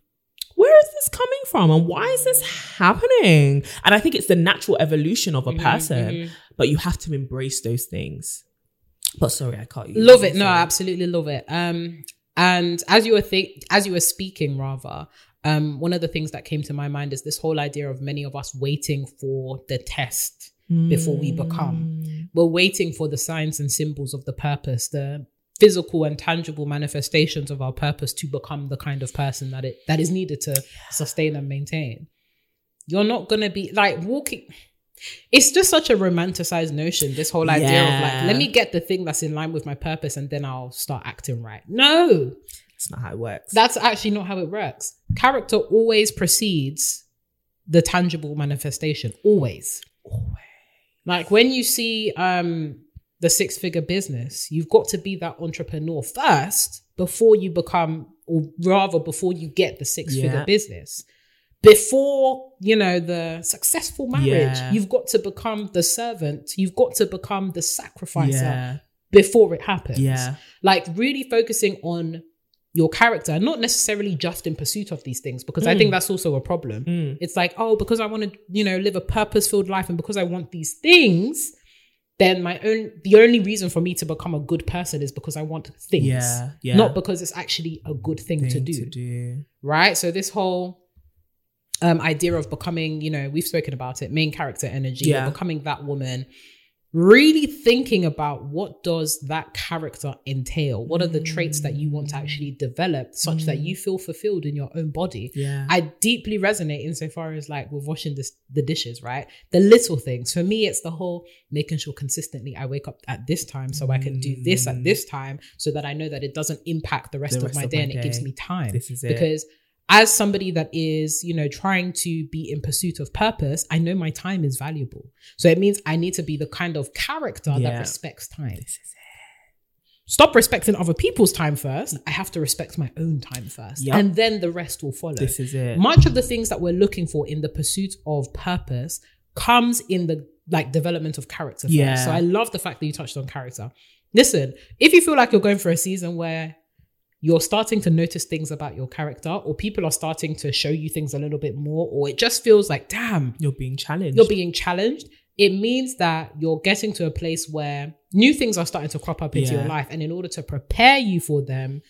Speaker 2: where is this coming from and why is this happening? And I think it's the natural evolution of a
Speaker 1: Mhm,
Speaker 2: person,
Speaker 1: mhm.
Speaker 2: but you have to embrace those things. But sorry, I can't.
Speaker 1: love it no i absolutely love it um and as you were think as you were speaking rather um one of the things that came to my mind is this whole idea of many of us waiting for the test before we become. We're waiting for the signs and symbols of the purpose the physical and tangible manifestations of our purpose to become the kind of person that it that is needed to sustain and maintain. You're not gonna be like walking it's just such a romanticized notion this whole idea of like let me get the thing that's in line with my purpose and then i'll start acting right. No
Speaker 2: That's not how it works.
Speaker 1: that's actually not how it works character always precedes the tangible manifestation always like when you see um the six figure business. You've got to be that entrepreneur first before you become, or rather, before you get the six figure
Speaker 2: Yeah.
Speaker 1: business. Before, you know, the successful marriage,
Speaker 2: Yeah.
Speaker 1: you've got to become the servant. You've got to become the sacrificer
Speaker 2: Yeah.
Speaker 1: before it happens.
Speaker 2: Yeah.
Speaker 1: Like really focusing on your character, not necessarily just in pursuit of these things, because I
Speaker 2: Mm.
Speaker 1: think that's also a problem.
Speaker 2: Mm.
Speaker 1: It's like, oh, because I want to, you know, live a purpose filled life and because I want these things, then my own, the only reason for me to become a good person is because I want things.
Speaker 2: Yeah. Yeah.
Speaker 1: Not because it's actually a good thing, to do.
Speaker 2: To do.
Speaker 1: Right. So this whole um idea of becoming, you know, we've spoken about it, main character energy,
Speaker 2: Yeah.
Speaker 1: becoming that woman. Really thinking about what does that character entail? What are the traits that you want to actually develop such that
Speaker 2: Mm.
Speaker 1: you feel fulfilled in your own body?
Speaker 2: Yeah.
Speaker 1: I deeply resonate insofar as like with washing this, the dishes, right? The little things. For me, it's the whole making sure consistently I wake up at this time so I can do this at
Speaker 2: Mm.
Speaker 1: this time so that I know that it doesn't impact the rest,
Speaker 2: The
Speaker 1: of my
Speaker 2: of
Speaker 1: day
Speaker 2: my
Speaker 1: and it gives me time.
Speaker 2: This is it.
Speaker 1: Because as somebody that is, you know, trying to be in pursuit of purpose, I know my time is valuable. So it means I need to be the kind of character that respects time.
Speaker 2: This is
Speaker 1: Stop respecting other people's time first. I have to respect my own time first.
Speaker 2: Yep.
Speaker 1: And then the rest will follow.
Speaker 2: This is it.
Speaker 1: Much of the things that we're looking for in the pursuit of purpose comes in the like development of character. First.
Speaker 2: Yeah.
Speaker 1: So I love the fact that you touched on character. Listen, if you feel like you're going for a season where you're starting to notice things about your character, or people are starting to show you things a little bit more, or it just feels like, damn,
Speaker 2: You're being challenged.
Speaker 1: you're being challenged, it means that you're getting to a place where new things are starting to crop up into
Speaker 2: Yeah.
Speaker 1: your life. And in order to prepare you for them,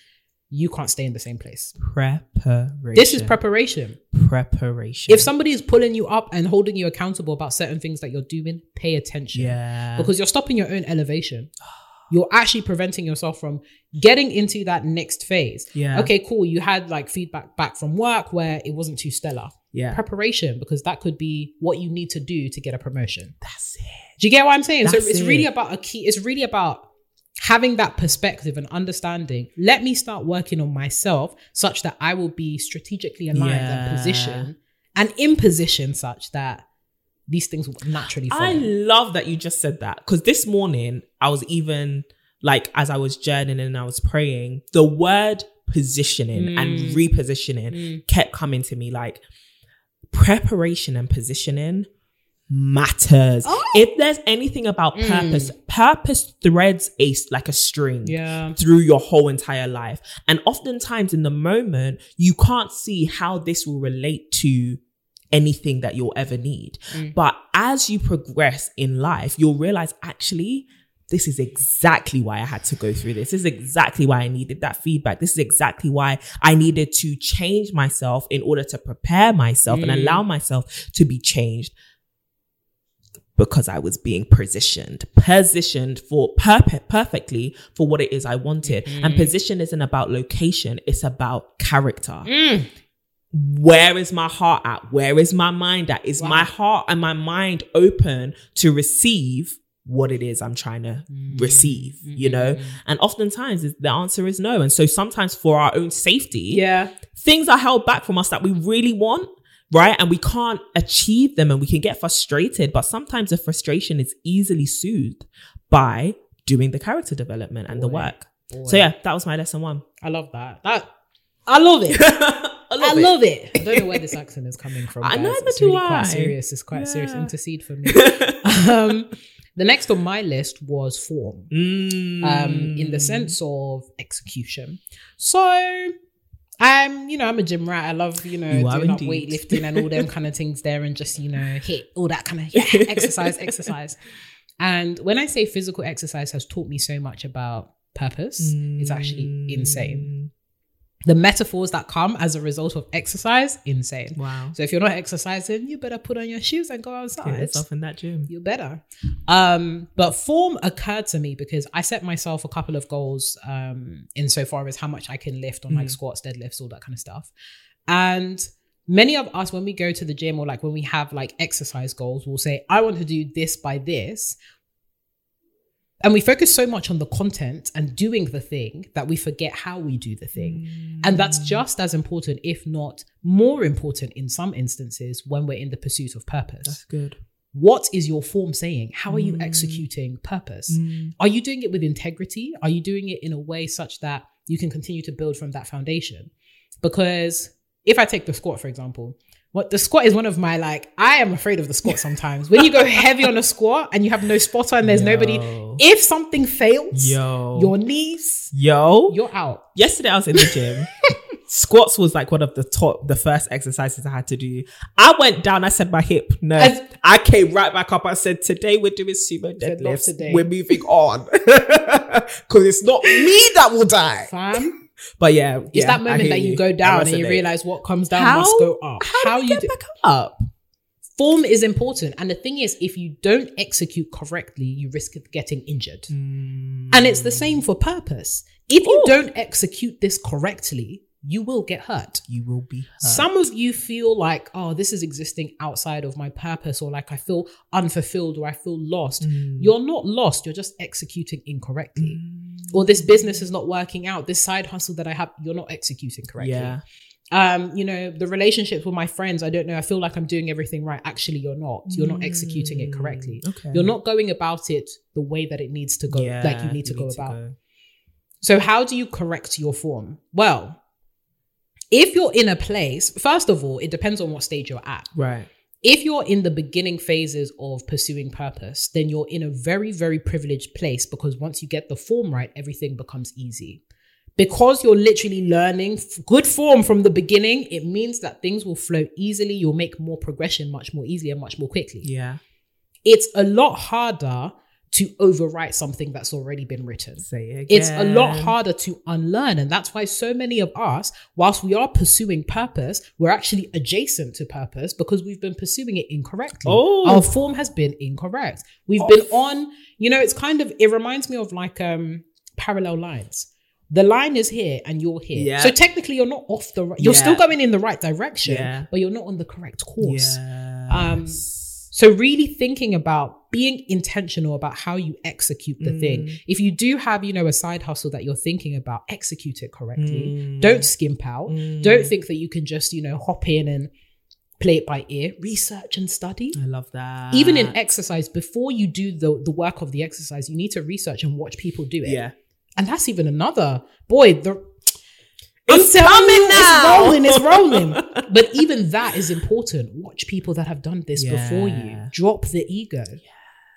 Speaker 1: you can't stay in the same place.
Speaker 2: preparation.
Speaker 1: This is preparation.
Speaker 2: preparation.
Speaker 1: If somebody is pulling you up and holding you accountable about certain things that you're doing, pay attention.
Speaker 2: yeah.
Speaker 1: Because you're stopping your own elevation. You're actually preventing yourself from getting into that next phase.
Speaker 2: Yeah.
Speaker 1: Okay, cool. You had like feedback back from work where it wasn't too stellar.
Speaker 2: yeah.
Speaker 1: Preparation, because that could be what you need to do to get a promotion.
Speaker 2: That's it.
Speaker 1: Do you get what I'm saying?
Speaker 2: That's
Speaker 1: so it's really about a key, it's really about having that perspective and understanding. Let me start working on myself such that I will be strategically aligned
Speaker 2: Yeah.
Speaker 1: and position and in position such that these things will naturally follow.
Speaker 2: I love that you just said that because this morning I was even like as I was journaling and I was praying, the word positioning and
Speaker 1: Mm.
Speaker 2: repositioning
Speaker 1: Mm.
Speaker 2: kept coming to me like preparation and positioning matters.
Speaker 1: Oh.
Speaker 2: If there's anything about
Speaker 1: Mm.
Speaker 2: purpose, purpose threads a like a string
Speaker 1: yeah.
Speaker 2: through your whole entire life. And oftentimes in the moment, you can't see how this will relate to anything that you'll ever need.
Speaker 1: Mm.
Speaker 2: But as you progress in life, you'll realize actually, this is exactly why I had to go through this. This is exactly why I needed that feedback. This is exactly why I needed to change myself in order to prepare myself and
Speaker 1: Mm.
Speaker 2: allow myself to be changed because I was being positioned, positioned for perfect, perfectly for what it is I wanted. And position isn't about location; it's about character.
Speaker 1: Mm.
Speaker 2: Where is my heart at? Where is my mind at? Is
Speaker 1: Wow.
Speaker 2: my heart and my mind open to receive what it is I'm trying to mm. receive? Mm, you mm, know, and oftentimes the answer is no. And so sometimes for our own safety,
Speaker 1: Yeah.
Speaker 2: things are held back from us that we really want, right? And we can't achieve them and we can get frustrated. But sometimes the frustration is easily soothed by doing the character development and the work.
Speaker 1: Boy.
Speaker 2: So yeah, that was my lesson one.
Speaker 1: I love that. That I love it.
Speaker 2: I
Speaker 1: love it. I don't know where this accent is coming from.
Speaker 2: I-
Speaker 1: guys.
Speaker 2: neither
Speaker 1: it's really
Speaker 2: I.
Speaker 1: quite serious. It's quite serious. Intercede for me. um, the next on my list was form.
Speaker 2: Mm.
Speaker 1: um, in the sense of execution. So I'm, you know, I'm a gym rat. I love, you know,
Speaker 2: You
Speaker 1: doing up weightlifting and all them kind of things there and just, you know, hit all that kind of yeah, exercise, exercise. And when I say physical exercise has taught me so much about purpose, it's actually insane. The metaphors that come as a result of exercise, insane.
Speaker 2: Wow.
Speaker 1: So if you're not exercising, you better put on your shoes and go outside.
Speaker 2: Get yourself in that gym.
Speaker 1: you better. Um, but form occurred to me because I set myself a couple of goals um insofar as how much I can lift on like squats, deadlifts, all that kind of stuff. And many of us, when we go to the gym or like when we have like exercise goals, we'll say, I want to do this by this. And we focus so much on the content and doing the thing that we forget how we do the thing. And that's just as important, if not more important in some instances, when we're in the pursuit of purpose
Speaker 2: That's good.
Speaker 1: what is your form saying? How are you
Speaker 2: Mm.
Speaker 1: executing purpose? Are you doing it with integrity? Are you doing it in a way such that you can continue to build from that foundation? Because if I take the squat, for example, what the squat is one of my like, I am afraid of the squat sometimes. when you go heavy on a squat and you have no spotter and there's nobody, if something fails,
Speaker 2: Yo.
Speaker 1: your knees,
Speaker 2: Yo.
Speaker 1: you're out.
Speaker 2: Yesterday I was in the gym. Squats was like one of the top, the first exercises I had to do. I went down, I said my hip, no.
Speaker 1: As-
Speaker 2: I came right back up. I said, today we're doing sumo deadlifts.
Speaker 1: today."
Speaker 2: We're moving on. Cause it's not me that will die.
Speaker 1: Fam,
Speaker 2: But yeah.
Speaker 1: it's
Speaker 2: yeah,
Speaker 1: that moment that you go down and you realize what comes down
Speaker 2: How-
Speaker 1: must go up.
Speaker 2: How, do you
Speaker 1: you
Speaker 2: get
Speaker 1: do-
Speaker 2: back up?
Speaker 1: form is important. And the thing is, if you don't execute correctly, you risk getting injured. And it's the same for purpose. If you
Speaker 2: Ooh.
Speaker 1: don't execute this correctly, you will get hurt.
Speaker 2: You will be hurt.
Speaker 1: Some of you feel like, oh, this is existing outside of my purpose, or like I feel unfulfilled or I feel lost.
Speaker 2: Mm.
Speaker 1: You're not lost, you're just executing incorrectly. Or this business is not working out. This side hustle that I have, you're not executing correctly.
Speaker 2: Yeah.
Speaker 1: Um, you know, the relationships with my friends, I don't know. I feel like I'm doing everything right. Actually, you're not. You're not executing it correctly.
Speaker 2: Mm, Okay.
Speaker 1: You're not going about it the way that it needs to go, like you need to go about. So, how do you correct your form? Well, if you're in a place, first of all, it depends on what stage you're at.
Speaker 2: Right.
Speaker 1: If you're in the beginning phases of pursuing purpose, then you're in a very, very privileged place because once you get the form right, everything becomes easy. Because you're literally learning good form from the beginning, it means that things will flow easily. You'll make more progression much more easily and much more quickly
Speaker 2: Yeah.
Speaker 1: it's a lot harder to overwrite something that's already been written.
Speaker 2: Say it again.
Speaker 1: It's a lot harder to unlearn. And that's why so many of us, whilst we are pursuing purpose, we're actually adjacent to purpose because we've been pursuing it incorrectly.
Speaker 2: Oh.
Speaker 1: Our form has been incorrect. We've been on, you know, it's kind of, it reminds me of like um parallel lines. The line is here and you're here.
Speaker 2: Yeah.
Speaker 1: So technically you're not off the right, you're
Speaker 2: Yeah.
Speaker 1: still going in the right direction,
Speaker 2: Yeah.
Speaker 1: but you're not on the correct course.
Speaker 2: Yeah.
Speaker 1: Um, so really thinking about being intentional about how you execute the thing.
Speaker 2: Mm.
Speaker 1: If you do have, you know, a side hustle that you're thinking about, execute it correctly.
Speaker 2: Mm.
Speaker 1: Don't skimp out.
Speaker 2: Mm.
Speaker 1: Don't think that you can just, you know, hop in and play it by ear. Research and study.
Speaker 2: I love that.
Speaker 1: Even in exercise, before you do the, the work of the exercise, you need to research and watch people do it.
Speaker 2: yeah.
Speaker 1: And that's even another boy, the
Speaker 2: It's
Speaker 1: I'm
Speaker 2: coming
Speaker 1: you,
Speaker 2: now.
Speaker 1: It's rolling, it's rolling. but even that is important. Watch people that have done this before you. Drop the ego.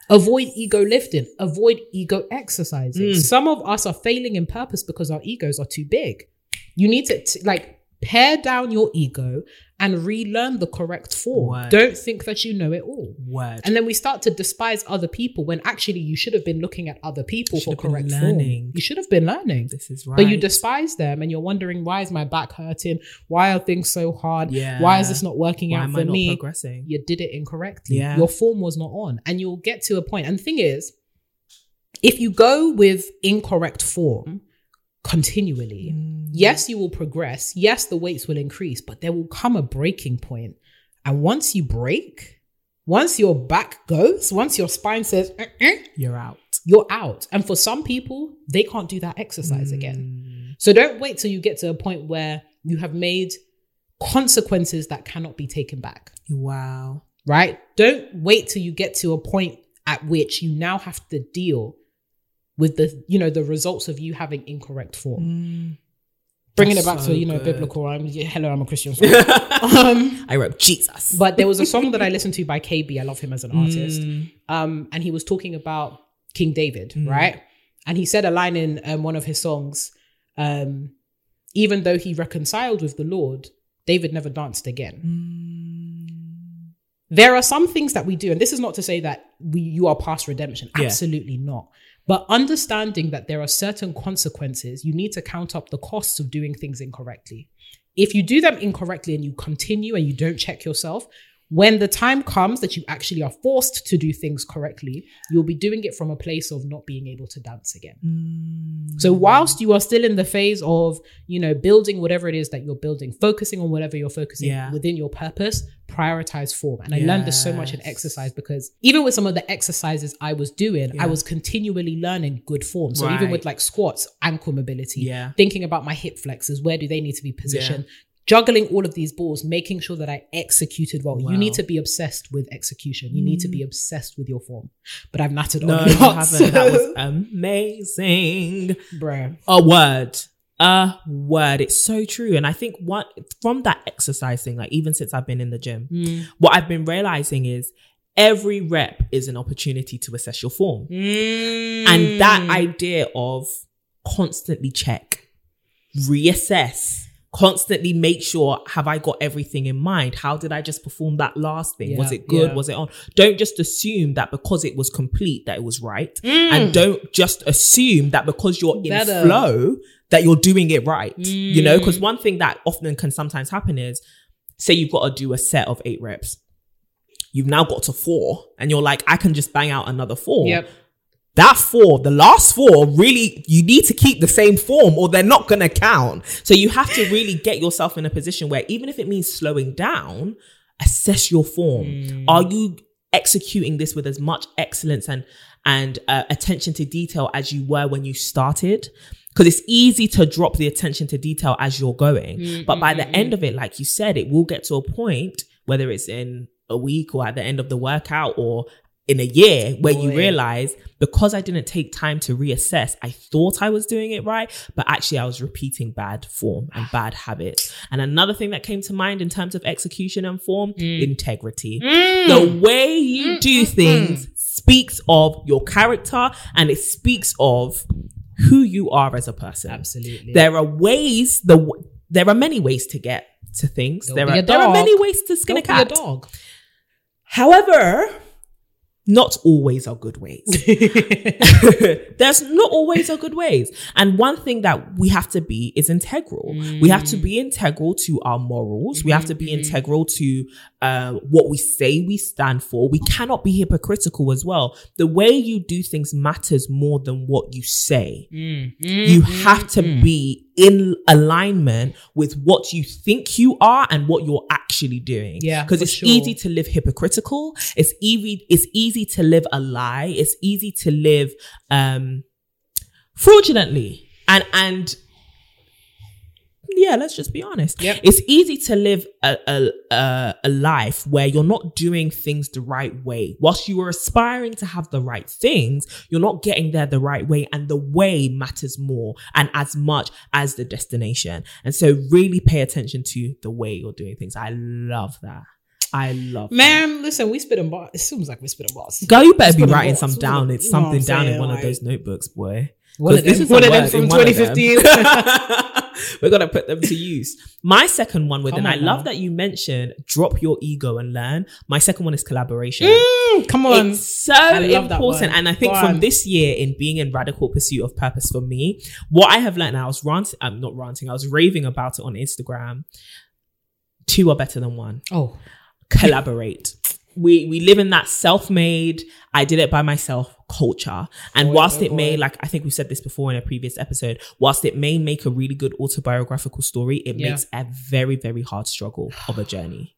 Speaker 1: Avoid ego lifting. Avoid ego exercising.
Speaker 2: Mm.
Speaker 1: Some of us are failing in purpose because our egos are too big. You need to t- like pare down your ego and relearn the correct form.
Speaker 2: Word.
Speaker 1: Don't think that you know it all.
Speaker 2: Word.
Speaker 1: And then we start to despise other people when actually you should have been looking at other people
Speaker 2: Should
Speaker 1: for correct form.
Speaker 2: learning.
Speaker 1: You should have been learning.
Speaker 2: this is right.
Speaker 1: But you despise them and you're wondering why is my back hurting? Why are things so hard?
Speaker 2: Yeah.
Speaker 1: Why is this not working
Speaker 2: Why
Speaker 1: out for me?
Speaker 2: progressing?
Speaker 1: You did it incorrectly.
Speaker 2: Yeah.
Speaker 1: Your form was not on. And you'll get to a point. And the thing is, if you go with incorrect form continually,
Speaker 2: Mm.
Speaker 1: yes, you will progress. Yes, the weights will increase, but there will come a breaking point. And once you break, once your back goes, once your spine says, "Eh, eh,"
Speaker 2: You're out.
Speaker 1: you're out. And for some people, they can't do that exercise again.
Speaker 2: Mm.
Speaker 1: So don't wait till you get to a point where you have made consequences that cannot be taken back,
Speaker 2: Wow.
Speaker 1: right? Don't wait till you get to a point at which you now have to deal with the, you know, the results of you having incorrect form.
Speaker 2: Mm.
Speaker 1: Bringing
Speaker 2: That's
Speaker 1: it back
Speaker 2: so
Speaker 1: to, you know,
Speaker 2: good.
Speaker 1: biblical. I'm, yeah, hello, I'm a Christian. um,
Speaker 2: I wrote Jesus.
Speaker 1: but there was a song that I listened to by KB. I love him as an artist.
Speaker 2: Mm.
Speaker 1: um, and he was talking about King David,
Speaker 2: Mm.
Speaker 1: right? And he said a line in um, one of his songs, um, even though he reconciled with the Lord, David never danced again.
Speaker 2: Mm.
Speaker 1: There are some things that we do, and this is not to say that we you are past redemption.
Speaker 2: Yeah.
Speaker 1: Absolutely not. But understanding that there are certain consequences, you need to count up the costs of doing things incorrectly. If you do them incorrectly and you continue and you don't check yourself, when the time comes that you actually are forced to do things correctly, you'll be doing it from a place of not being able to dance again.
Speaker 2: Mm.
Speaker 1: So whilst you are still in the phase of, you know, building whatever it is that you're building, focusing on whatever you're focusing
Speaker 2: Yeah.
Speaker 1: within your purpose, prioritize form. And I learned this so much in exercise because even with some of the exercises I was doing, I was continually learning good form. So even with like squats, ankle mobility,
Speaker 2: Yeah.
Speaker 1: thinking about my hip flexors, where do they need to be positioned? Juggling all of these balls, making sure that I executed well. You need to be obsessed with execution. You need to be obsessed with your form. But I've nattered
Speaker 2: No,
Speaker 1: on
Speaker 2: you
Speaker 1: lots.
Speaker 2: haven't. That was amazing.
Speaker 1: bruh.
Speaker 2: A word. A word. It's so true. And I think what from that exercise thing, like even since I've been in the gym,
Speaker 1: Mm.
Speaker 2: what I've been realizing is every rep is an opportunity to assess your form. And that idea of constantly check, reassess, constantly make sure have I got everything in mind? How did I just perform that last thing? was it good?
Speaker 1: yeah.
Speaker 2: Was it on? Don't just assume that because it was complete that it was right.
Speaker 1: Mm.
Speaker 2: And don't just assume that because you're in
Speaker 1: Better.
Speaker 2: flow that you're doing it right. You know,
Speaker 1: Mm.
Speaker 2: because one thing that often can sometimes happen is say you've got to do a set of eight reps. You've now got to four, and you're like, I can just bang out another four
Speaker 1: Yep.
Speaker 2: That four, the last four, really, you need to keep the same form or they're not going to count. So you have to really get yourself in a position where even if it means slowing down, assess your form. Are you executing this with as much excellence and and uh, attention to detail as you were when you started? Because it's easy to drop the attention to detail as you're going, but by the end of it, like you said, it will get to a point whether it's in a week or at the end of the workout or in a year where you realize because I didn't take time to reassess, I thought I was doing it right, but actually I was repeating bad form and bad habits. And another thing that came to mind in terms of execution and form, mm. integrity. Mm. The way you mm, do things speaks of your character and it speaks of who you are as a person.
Speaker 1: Absolutely.
Speaker 2: There are ways the there are many ways to get to things.
Speaker 1: Don't
Speaker 2: there are there are many ways to skin
Speaker 1: Don't
Speaker 2: a cat.
Speaker 1: be a dog.
Speaker 2: However, not always are good ways. There's not always are good ways. And one thing that we have to be is integral. We have to be mm. integral to our morals. We have to be mm-hmm, mm-hmm. integral to uh, what we say we stand for. We cannot be hypocritical as well. The way you do things matters more than what you say. Mm. You mm-hmm, have to be in alignment with what you think you are and what you're actually doing.
Speaker 1: Yeah,
Speaker 2: Because it's
Speaker 1: sure.
Speaker 2: easy to live hypocritical. It's easy, it's easy to live a lie. It's easy to live um fraudulently. And and yeah, let's just be honest.
Speaker 1: Yep.
Speaker 2: It's easy to live a, a, a, a life where you're not doing things the right way. Whilst you are aspiring to have the right things, you're not getting there the right way. And the way matters more and as much as the destination. And so really pay attention to the way you're doing things. I love that. I love that.
Speaker 1: Man, listen, we spit and bars. It seems like we spit and bars.
Speaker 2: Girl, you better be writing some
Speaker 1: just put 'em-
Speaker 2: down. It's
Speaker 1: you know what
Speaker 2: something down in
Speaker 1: saying,
Speaker 2: one of those notebooks, boy.
Speaker 1: One of
Speaker 2: 'Cause this is
Speaker 1: one of them from
Speaker 2: in one of them.
Speaker 1: 2015.
Speaker 2: We're gonna put them to use. My second one with,
Speaker 1: Come
Speaker 2: and I love
Speaker 1: now.
Speaker 2: that you mentioned drop your ego and learn. My second one is collaboration.
Speaker 1: Mm, come on.
Speaker 2: It's so important. And I think
Speaker 1: Go
Speaker 2: from
Speaker 1: on.
Speaker 2: this year in being in radical pursuit of purpose for me, what I have learned, I was ranting, I'm not ranting, I was raving about it on Instagram. Two are better than one
Speaker 1: oh,
Speaker 2: collaborate. We we live in that self-made, I did it by myself culture. And
Speaker 1: Boy,
Speaker 2: whilst
Speaker 1: boy,
Speaker 2: it may,
Speaker 1: boy.
Speaker 2: like I think we said this before in a previous episode, whilst it may make a really good autobiographical story, it
Speaker 1: Yeah.
Speaker 2: makes a very, very hard struggle of a journey.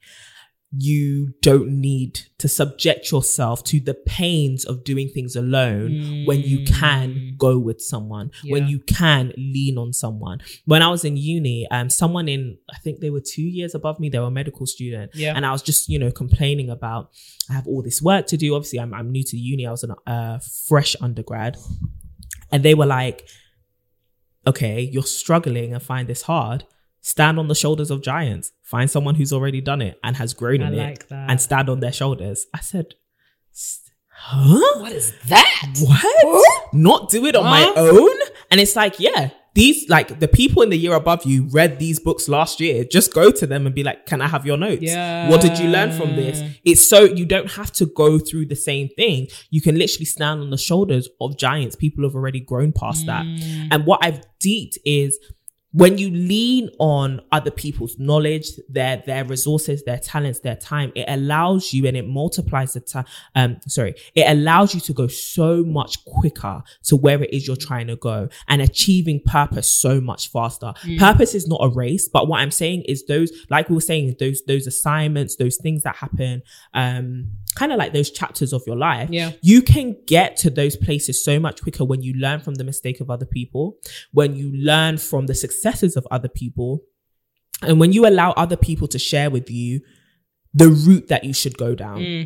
Speaker 2: You don't need to subject yourself to the pains of doing things alone when you can go with someone, when
Speaker 1: Mm.
Speaker 2: You can lean on someone. When I was in uni, um, someone in, I think they were two years above me, they were a medical student.
Speaker 1: Yeah.
Speaker 2: And I was just, you know, complaining about, I have all this work to do. Obviously, I'm, I'm new to uni. I was a uh, fresh undergrad. And they were like, okay, you're struggling and find this hard. Stand on the shoulders of giants. Find someone who's already done it and has grown
Speaker 1: I
Speaker 2: in
Speaker 1: like
Speaker 2: it
Speaker 1: that.
Speaker 2: and stand on their shoulders. I said, huh?
Speaker 1: what is that?
Speaker 2: What? Not do it on my own? And it's like, yeah, these, like the people in the year above you read these books last year. Just go to them and be like, can I have your notes?
Speaker 1: Yeah.
Speaker 2: What did you learn from this? It's so you don't have to go through the same thing. You can literally stand on the shoulders of giants. People have already grown past that.
Speaker 1: Mm.
Speaker 2: And what I've deeped is when you lean on other people's knowledge, their their resources, their talents, their time, it allows you and it multiplies the time. Um, sorry, it allows you to go so much quicker to where it is you're trying to go and achieving purpose so much faster. Purpose is not a race, but what I'm saying is those, like we were saying, those those assignments, those things that happen, um, kind of like those chapters of your life.
Speaker 1: Yeah.
Speaker 2: You can get to those places so much quicker when you learn from the mistake of other people, when you learn from the successes of other people, And when you allow other people to share with you the route that you should go down,
Speaker 1: Mm.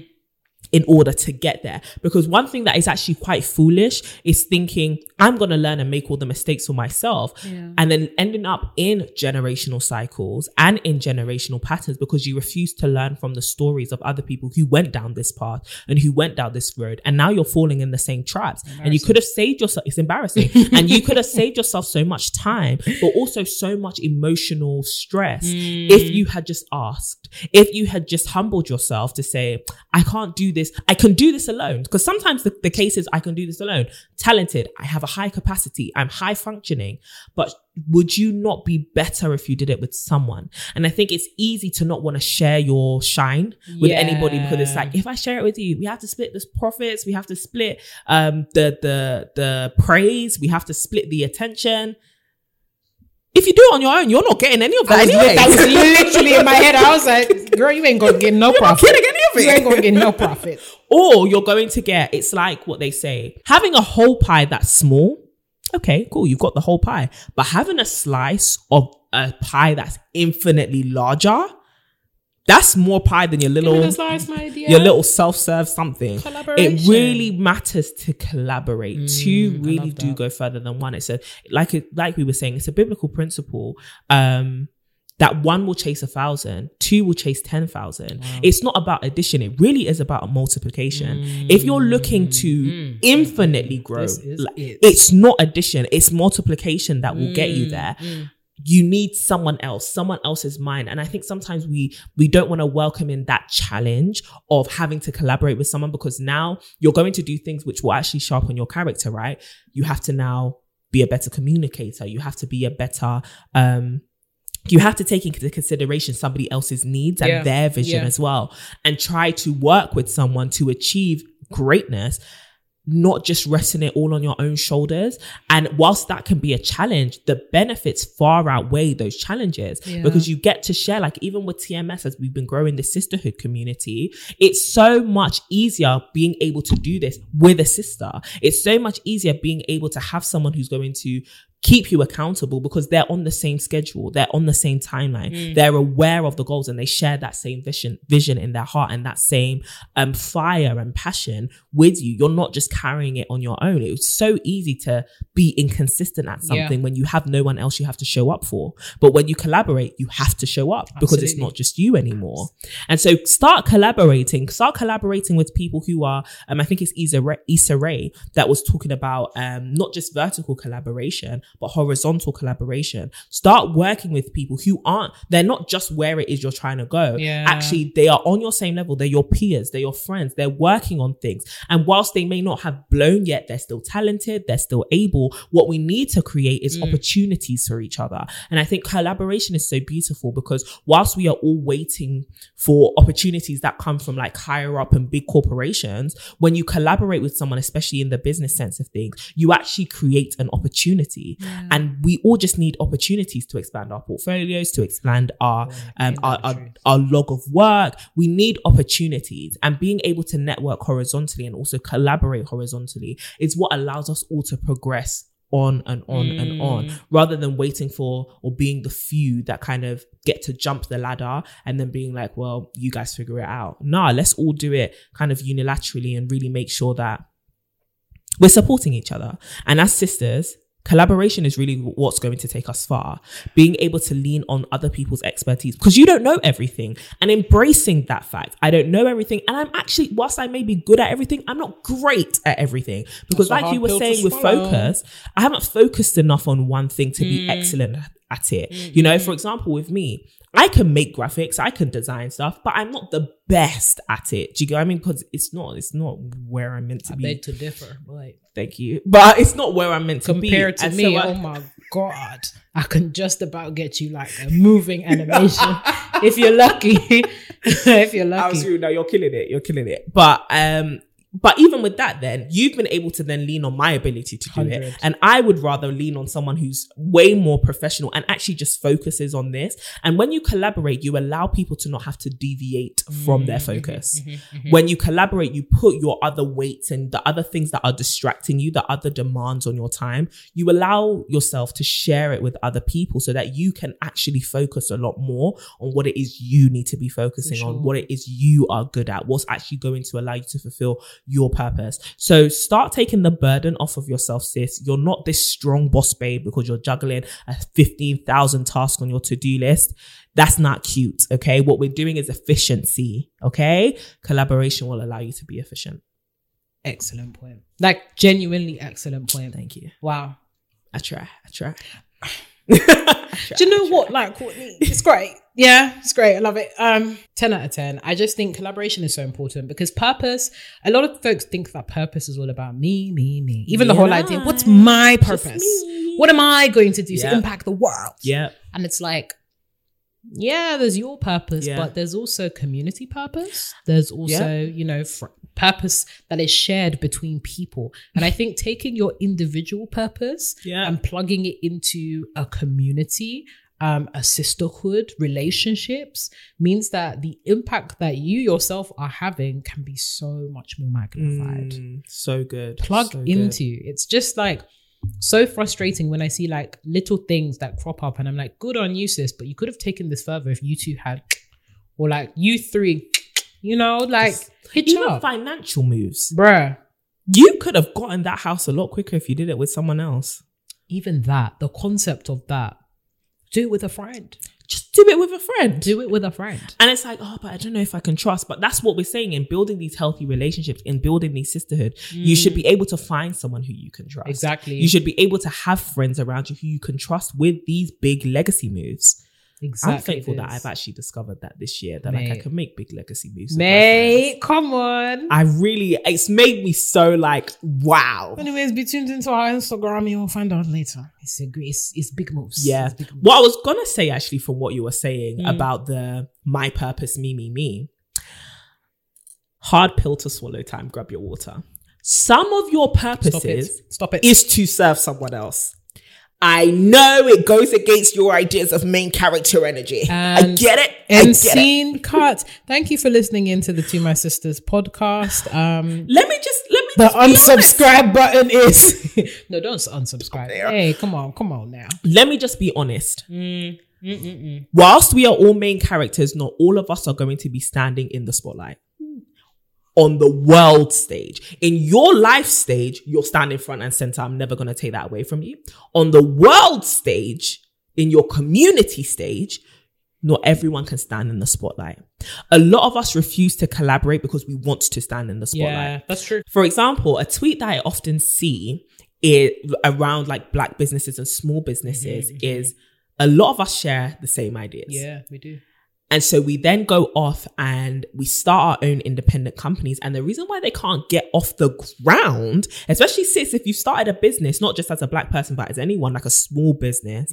Speaker 2: In order to get there. Because one thing that is actually quite foolish is thinking, I'm going to learn and make all the mistakes for myself.
Speaker 1: Yeah.
Speaker 2: And then ending up in generational cycles and in generational patterns because you refuse to learn from the stories of other people who went down this path and who went down this road. And now you're falling in the same traps. And you could have saved yourself. It's embarrassing. and you could have saved yourself so much time, but also so much emotional stress if mm. you had just asked, if you had just humbled yourself to say, I can't do this. I can do this alone. Because sometimes the, the case is I can do this alone. Talented. I have a high capacity. I'm high functioning. But would you not be better if you did it with someone? And I think it's easy to not want to share your shine with anybody because it's like, if I share it with you, we have to split the profits. We have to split, um, the, the, the praise. We have to split the attention. If you do it on your own, you're not getting any of that
Speaker 1: I was,
Speaker 2: anyway.
Speaker 1: that was literally in my head. I was like, girl, you ain't gonna get no
Speaker 2: You're not
Speaker 1: profit.
Speaker 2: getting any of it.
Speaker 1: You ain't gonna get no profit.
Speaker 2: or you're going to get it's like what they say having a whole pie that's small okay cool you've got the whole pie but having a slice of a pie that's infinitely larger that's more pie than your little
Speaker 1: slice, my dear.
Speaker 2: your little self-serve something it really matters to collaborate two
Speaker 1: Mm, I
Speaker 2: really do go further than one it's a like it like we were saying it's a biblical principle um that one will chase a thousand, two will chase 10,000. It's not about addition. It really is about multiplication. If you're looking to infinitely grow,
Speaker 1: Mm. This is
Speaker 2: like,
Speaker 1: it.
Speaker 2: it's not addition, it's multiplication that will get
Speaker 1: Mm,
Speaker 2: you there you need someone else someone else's mind and i think sometimes we we don't want to welcome in that challenge of having to collaborate with someone because now you're going to do things which will actually sharpen your character right you have to now be a better communicator you have to be a better um you have to take into consideration somebody else's needs and
Speaker 1: Yeah.
Speaker 2: their vision
Speaker 1: Yeah.
Speaker 2: as well and try to work with someone to achieve greatness not just resting it all on your own shoulders. And whilst that can be a challenge, the benefits far outweigh those challenges
Speaker 1: Yeah.
Speaker 2: because you get to share, like even with TMS, as we've been growing the sisterhood community, it's so much easier being able to do this with a sister. It's so much easier being able to have someone who's going to keep you accountable because they're on the same schedule they're on the same timeline. They're aware of the goals and they share that same vision vision in their heart and that same um fire and passion with you. You're not just carrying it on your own. It's so easy to be inconsistent at
Speaker 1: Yeah.
Speaker 2: something when you have no one else you have to show up for. But when you collaborate you have to show up because it's not just you anymore. And so start collaborating. Start collaborating with people who are um i think it's Issa Rae, Issa Rae that was talking about um not just vertical collaboration but horizontal collaboration. Start working with people who aren't they're not just where it is you're trying to go.
Speaker 1: Yeah.
Speaker 2: actually they are on your same level. They're your peers. They're your friends. They're working on things and whilst they may not have blown yet they're still talented they're still able what we need to create is opportunities for each other. And i think collaboration is so beautiful because whilst we are all waiting for opportunities that come from like higher up and big corporations when you collaborate with someone especially in the business sense of things you actually create an opportunity. And we all just need opportunities to expand our portfolios to expand our um our, our, our log of work. We need opportunities. And being able to network horizontally and also collaborate horizontally. It's what allows us all to progress on and on and mm. on rather than waiting for or being the few that kind of get to jump the ladder and then being like well you guys figure it out. Nah let's all do it kind of unilaterally and really make sure that we're supporting each other. And as sisters, collaboration is really what's going to take us far. Being able to lean on other people's expertise because you don't know everything and embracing that fact. I don't know everything. And I'm actually, whilst I may be good at everything, I'm not great at everything because
Speaker 1: That's
Speaker 2: like you were saying with focus, I haven't focused enough on one thing to be excellent at it. You know, for example, with me, I can make graphics, I can design stuff, but I'm not the best at it. Do you get what I mean? Because it's not, it's not where I'm meant to
Speaker 1: I
Speaker 2: be.
Speaker 1: beg to differ. Like
Speaker 2: Thank you. But it's not where I'm meant to be.
Speaker 1: compared to
Speaker 2: And
Speaker 1: me,
Speaker 2: so I-
Speaker 1: oh my god, I can just about get you like a moving animation if you're lucky. if you're
Speaker 2: I was
Speaker 1: lucky.
Speaker 2: you. No, you're killing it. You're killing it. But um, but even with that, then you've been able to then lean on my ability to do
Speaker 1: 100.
Speaker 2: it. And I would rather lean on someone who's way more professional and actually just focuses on this. And when you collaborate, you allow people to not have to deviate from their
Speaker 1: Mm-hmm, mm-hmm.
Speaker 2: focus. Mm-hmm. Mm-hmm. When you collaborate, you put your other weights and the other things that are distracting you, the other demands on your time, you allow yourself to share it with other people so that you can actually focus a lot more on what it is you need to be focusing
Speaker 1: sure.
Speaker 2: on, what it is you are good at, what's actually going to allow you to fulfill your purpose. So start taking the burden off of yourself, sis. You're not this strong boss babe because you're juggling a 15,000 task on your to-do list. That's not cute. Okay. What we're doing is efficiency. Okay. Collaboration will allow you to be efficient.
Speaker 1: Excellent point. Like genuinely excellent point.
Speaker 2: Thank you.
Speaker 1: Wow.
Speaker 2: I try. I try.
Speaker 1: Do you know what? Like, Courtney, it's great. Yeah, it's great. I love it. Um, 10 out of 10. I just think collaboration is so important because purpose, a lot of folks think that purpose is all about me, me, me. Even the whole idea,
Speaker 2: I.
Speaker 1: what's my purpose? What am I going to do
Speaker 2: Yeah.
Speaker 1: to impact the world?
Speaker 2: Yeah.
Speaker 1: And it's like, yeah, there's your purpose,
Speaker 2: Yeah.
Speaker 1: but there's also community purpose. There's also, you know, fr- purpose that is shared between people. And I think taking your individual purpose
Speaker 2: Yeah.
Speaker 1: and plugging it into a community, um, a sisterhood, relationships means that the impact that you yourself are having can be so much more magnified
Speaker 2: Mm, so good.
Speaker 1: plug
Speaker 2: So good.
Speaker 1: into. It's just like so frustrating when I see like little things that crop up and I'm like, good on you, sis, but you could have taken this further if you two had, or like you three, you know, like hitch
Speaker 2: Even
Speaker 1: up.
Speaker 2: financial moves.
Speaker 1: Bruh.
Speaker 2: You could have gotten that house a lot quicker if you did it with someone else.
Speaker 1: Even that, the concept of that, do it with a friend.
Speaker 2: Just do it with a friend.
Speaker 1: Do it with a friend.
Speaker 2: And it's like, oh, but I don't know if I can trust. But that's what we're saying in building these healthy relationships, in building these sisterhood. You should be able to find someone who you can trust.
Speaker 1: Exactly.
Speaker 2: You should be able to have friends around you who you can trust with these big legacy moves.
Speaker 1: Exactly.
Speaker 2: I'm thankful that. I've actually discovered that this year that like I can make big legacy moves.
Speaker 1: Mate, come on.
Speaker 2: I really, it's made me so like, wow.
Speaker 1: Anyways, be tuned into our Instagram. You'll find out later. It's a great, it's, it's big moves.
Speaker 2: Yeah.
Speaker 1: Big moves.
Speaker 2: What I was gonna say actually from what you were saying
Speaker 1: Mm.
Speaker 2: about the my purpose, me, me, me. Hard pill to swallow time, grab your water. Some of your
Speaker 1: Stop
Speaker 2: purposes
Speaker 1: it. Stop it.
Speaker 2: is to serve someone else. I know it goes against your ideas of main character energy. I
Speaker 1: And-
Speaker 2: get it. I
Speaker 1: And
Speaker 2: get it.
Speaker 1: scene cut. Thank you for listening into the To My Sisters podcast. Um,
Speaker 2: Let me just let me
Speaker 1: the
Speaker 2: just be
Speaker 1: unsubscribe button is no, don't unsubscribe. Hey, come on, come on now.
Speaker 2: Let me just be honest.
Speaker 1: Mm,
Speaker 2: Whilst we are all main characters, not all of us are going to be standing in the spotlight. On the world stage. In your life stage, you're standing front and center. I'm never going to take that away from you. On the world stage, in your community stage, not everyone can stand in the spotlight. A lot of us refuse to collaborate because we want to stand in the spotlight.
Speaker 1: Yeah, that's true.
Speaker 2: For example, a tweet that I often see it around like black businesses and small businesses mm-hmm. is a lot of us share the same ideas.
Speaker 1: Yeah, we do.
Speaker 2: And so we then go off and we start our own independent companies. And the reason why they can't get off the ground, especially since if you started a business, not just as a black person, but as anyone, like a small business,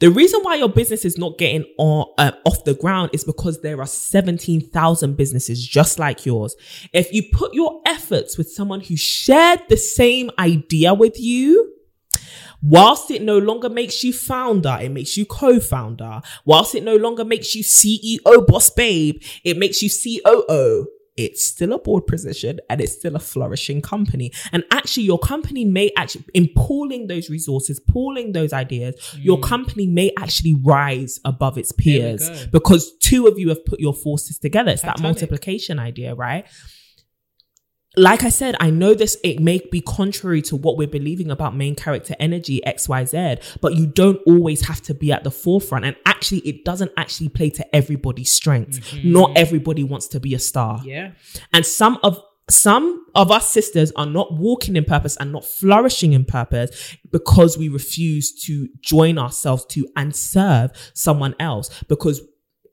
Speaker 2: the reason why your business is not getting on, uh, off the ground is because there are 17,000 businesses just like yours. If you put your efforts with someone who shared the same idea with you, whilst it no longer makes you founder, it makes you co-founder. Whilst it no longer makes you CEO boss babe, it makes you COO. It's still a board position and it's still a flourishing company. And actually, your company may actually, in pooling those resources, pooling those ideas, your company may actually rise above its peers because two of you have put your forces together. It's that multiplication idea, right? Like I said, I know this, it may be contrary to what we're believing about main character energy, XYZ, but you don't always have to be at the forefront. And actually, it doesn't actually play to everybody's strengths. Mm-hmm. Not everybody wants to be a star.
Speaker 1: Yeah.
Speaker 2: And some of, some of us sisters are not walking in purpose and not flourishing in purpose because we refuse to join ourselves to and serve someone else because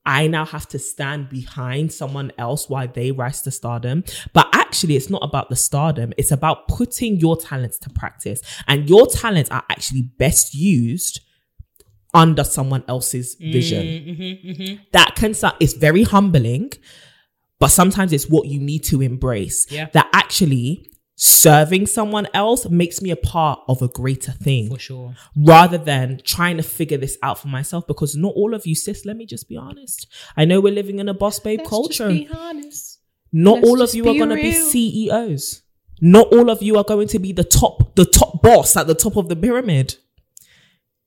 Speaker 2: I now have to stand behind someone else while they rise to stardom. But actually, it's not about the stardom. It's about putting your talents to practice. And your talents are actually best used under someone else's vision. Mm-hmm, mm-hmm, mm-hmm. That can sound, it's very humbling. but sometimes it's what you need to embrace.
Speaker 1: Yeah.
Speaker 2: That actually serving someone else makes me a part of a greater thing
Speaker 1: For sure.
Speaker 2: rather than trying to figure this out for myself because not all of you sis let me just be honest. I know we're living in a boss babe
Speaker 1: Let's
Speaker 2: culture.
Speaker 1: just be honest.
Speaker 2: not
Speaker 1: let's
Speaker 2: all of you are going to be ceos not all of you are going to be the top the top boss at the top of the pyramid.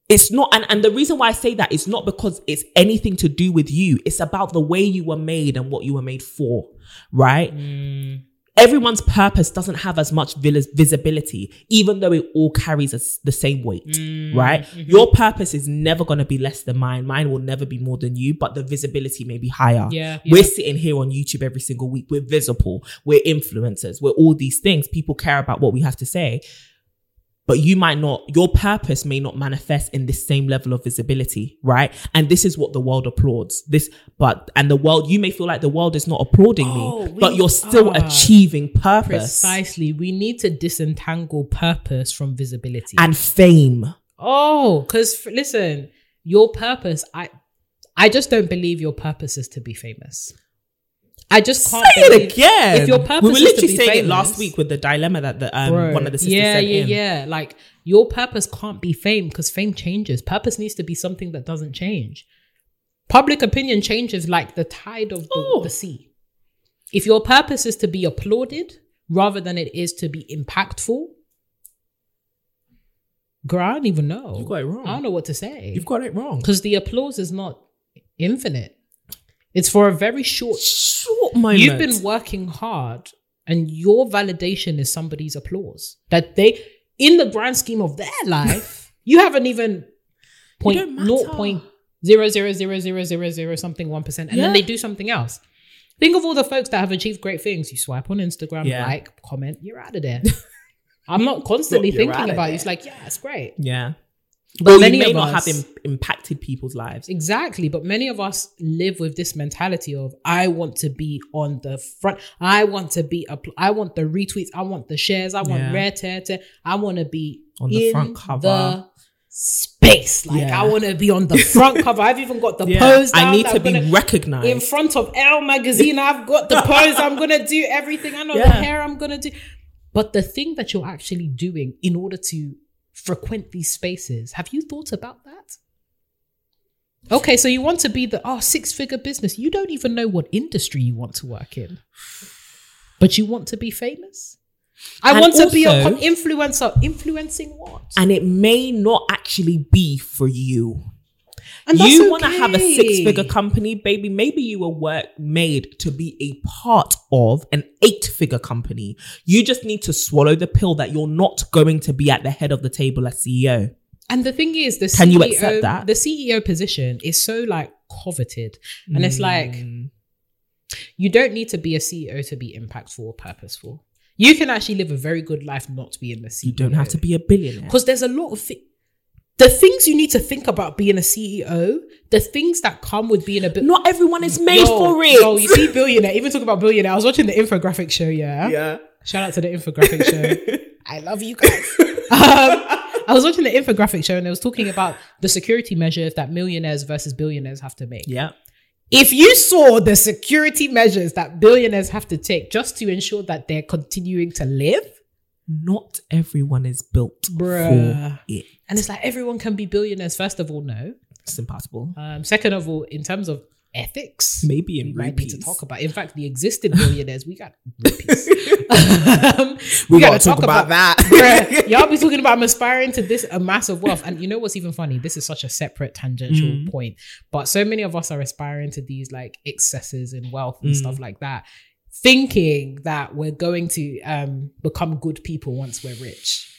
Speaker 2: It's not and, and the reason why i say that is not because it's anything to do with you. It's about the way you were made and what you were made for right mm. Everyone's purpose doesn't have as much vis- visibility, even though it all carries us the same weight,
Speaker 1: Mm,
Speaker 2: right?
Speaker 1: mm-hmm.
Speaker 2: Your purpose is never going to be less than mine. Mine will never be more than you, but the visibility may be higher.
Speaker 1: Yeah,
Speaker 2: We're sitting here on YouTube every single week. We're visible. We're influencers. We're all these things. People care about what we have to say. But you might not, your purpose may not manifest in this same level of visibility, right? And this is what the world applauds. This, but, and the world, you may feel like the world is not applauding
Speaker 1: Oh,
Speaker 2: me,
Speaker 1: we
Speaker 2: but you're still achieving purpose
Speaker 1: Precisely. We need to disentangle purpose from visibility.
Speaker 2: and fame.
Speaker 1: oh, because listen, your purpose, I I just don't believe your purpose is to be famous. I just can't
Speaker 2: Say it again.
Speaker 1: If your purpose
Speaker 2: we were literally saying it last week with the dilemma that the um,
Speaker 1: Bro,
Speaker 2: one of the sisters
Speaker 1: yeah,
Speaker 2: sent
Speaker 1: yeah,
Speaker 2: in.
Speaker 1: yeah. Like your purpose can't be fame because fame changes. Purpose needs to be something that doesn't change. Public opinion changes like the tide of the,
Speaker 2: Oh.
Speaker 1: the sea. If your purpose is to be applauded rather than it is to be impactful, girl, I don't even know.
Speaker 2: You got it wrong.
Speaker 1: I don't know what to say
Speaker 2: You've got it wrong.
Speaker 1: because the applause is not infinite. It's for a very short
Speaker 2: Short
Speaker 1: You've been working hard, and your validation is somebody's applause. That they, in the grand scheme of their life, you haven't even point point zero zero zero zero zero zero something one percent, and then they do something else. Think of all the folks that have achieved great things. You swipe on Instagram,
Speaker 2: Yeah.
Speaker 1: like, comment, you're out of there. I'm not constantly
Speaker 2: You're
Speaker 1: thinking about it. It's like, yeah, it's great.
Speaker 2: Yeah.
Speaker 1: But
Speaker 2: Or
Speaker 1: many
Speaker 2: may
Speaker 1: of
Speaker 2: not
Speaker 1: us,
Speaker 2: have im- impacted people's lives.
Speaker 1: Exactly. But many of us live with this mentality of I want to be on the front. I want to be up. I want the retweets. I want the shares. I want
Speaker 2: Yeah.
Speaker 1: rare tear tear. I want to be
Speaker 2: On the
Speaker 1: in
Speaker 2: front cover.
Speaker 1: The space. Like
Speaker 2: Yeah.
Speaker 1: I want to be on the front cover. I've even got the
Speaker 2: Yeah.
Speaker 1: pose.
Speaker 2: I need to
Speaker 1: I'm
Speaker 2: be recognized.
Speaker 1: in front of Elle magazine. I've got the pose. I'm gonna do everything. I know the hair I'm gonna do. But the thing that you're actually doing in order to frequent these spaces, have you thought about that? Okay, so you want to be the oh six figure business. You don't even know what industry you want to work in, but you want to be famous. I
Speaker 2: And
Speaker 1: want to be an influencer. Influencing what?
Speaker 2: and it may not actually be for you.
Speaker 1: And
Speaker 2: you want to have a six figure company, baby. Maybe you were work made to be a part of an eight figure company. You just need to swallow the pill that you're not going to be at the head of the table as CEO.
Speaker 1: And the thing is, the
Speaker 2: Can
Speaker 1: CEO,
Speaker 2: you accept that?
Speaker 1: the CEO position is so like coveted, and it's like
Speaker 2: Mm.
Speaker 1: you don't need to be a CEO to be impactful or purposeful. You can actually live a very good life not being a CEO.
Speaker 2: you don't have to be a billionaire.
Speaker 1: because there's a lot of thi- the things you need to think about being a CEO. The things that come with being a bit.
Speaker 2: Not everyone is made for it.
Speaker 1: Yo, you see, billionaire. Even talk about billionaire. I was watching the infographic show. Yeah.
Speaker 2: yeah.
Speaker 1: Shout out to the infographic show. I love you guys. um, I was watching the infographic show and it was talking about the security measures that millionaires versus billionaires have to make.
Speaker 2: Yeah.
Speaker 1: If you saw the security measures that billionaires have to take just to ensure that they're continuing to live,
Speaker 2: Not everyone is built
Speaker 1: Bruh.
Speaker 2: for it.
Speaker 1: And it's like everyone can be billionaires, first of all, no.
Speaker 2: It's impossible.
Speaker 1: Um, second of all, in terms of ethics,
Speaker 2: Maybe in
Speaker 1: we might need to talk about. In fact, the existing billionaires, we got rupees. um,
Speaker 2: We
Speaker 1: gotta
Speaker 2: gotta talk about that.
Speaker 1: Bruh, y'all be talking about I'm aspiring to this a massive wealth. And you know what's even funny? This is such a separate tangential
Speaker 2: Mm.
Speaker 1: point. But so many of us are aspiring to these like excesses in wealth and
Speaker 2: Mm.
Speaker 1: stuff like that, thinking that we're going to um become good people once we're rich.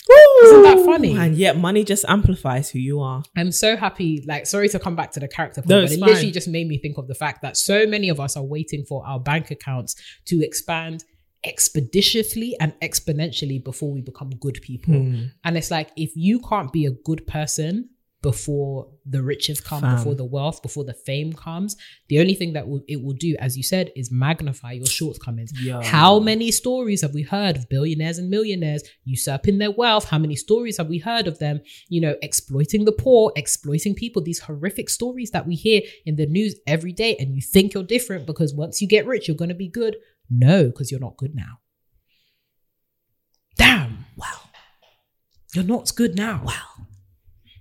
Speaker 1: Isn't that funny?
Speaker 2: And yet money just amplifies who you are.
Speaker 1: I'm so happy. Like, sorry to come back to the character point,
Speaker 2: No,
Speaker 1: but it literally just made me think of the fact that so many of us are waiting for our bank accounts to expand expeditiously and exponentially before we become good people.
Speaker 2: Hmm.
Speaker 1: And it's like, if you can't be a good person before the riches come,
Speaker 2: Fam.
Speaker 1: before the wealth, before the fame comes. The only thing that will, it will do, as you said, is magnify your shortcomings.
Speaker 2: Yo.
Speaker 1: How many stories have we heard of billionaires and millionaires usurping their wealth? How many stories have we heard of them, you know, exploiting the poor, exploiting people? These horrific stories that we hear in the news every day, and you think you're different because once you get rich, you're going to be good. No, because you're not good now. Damn. Wow. You're not good now. Wow.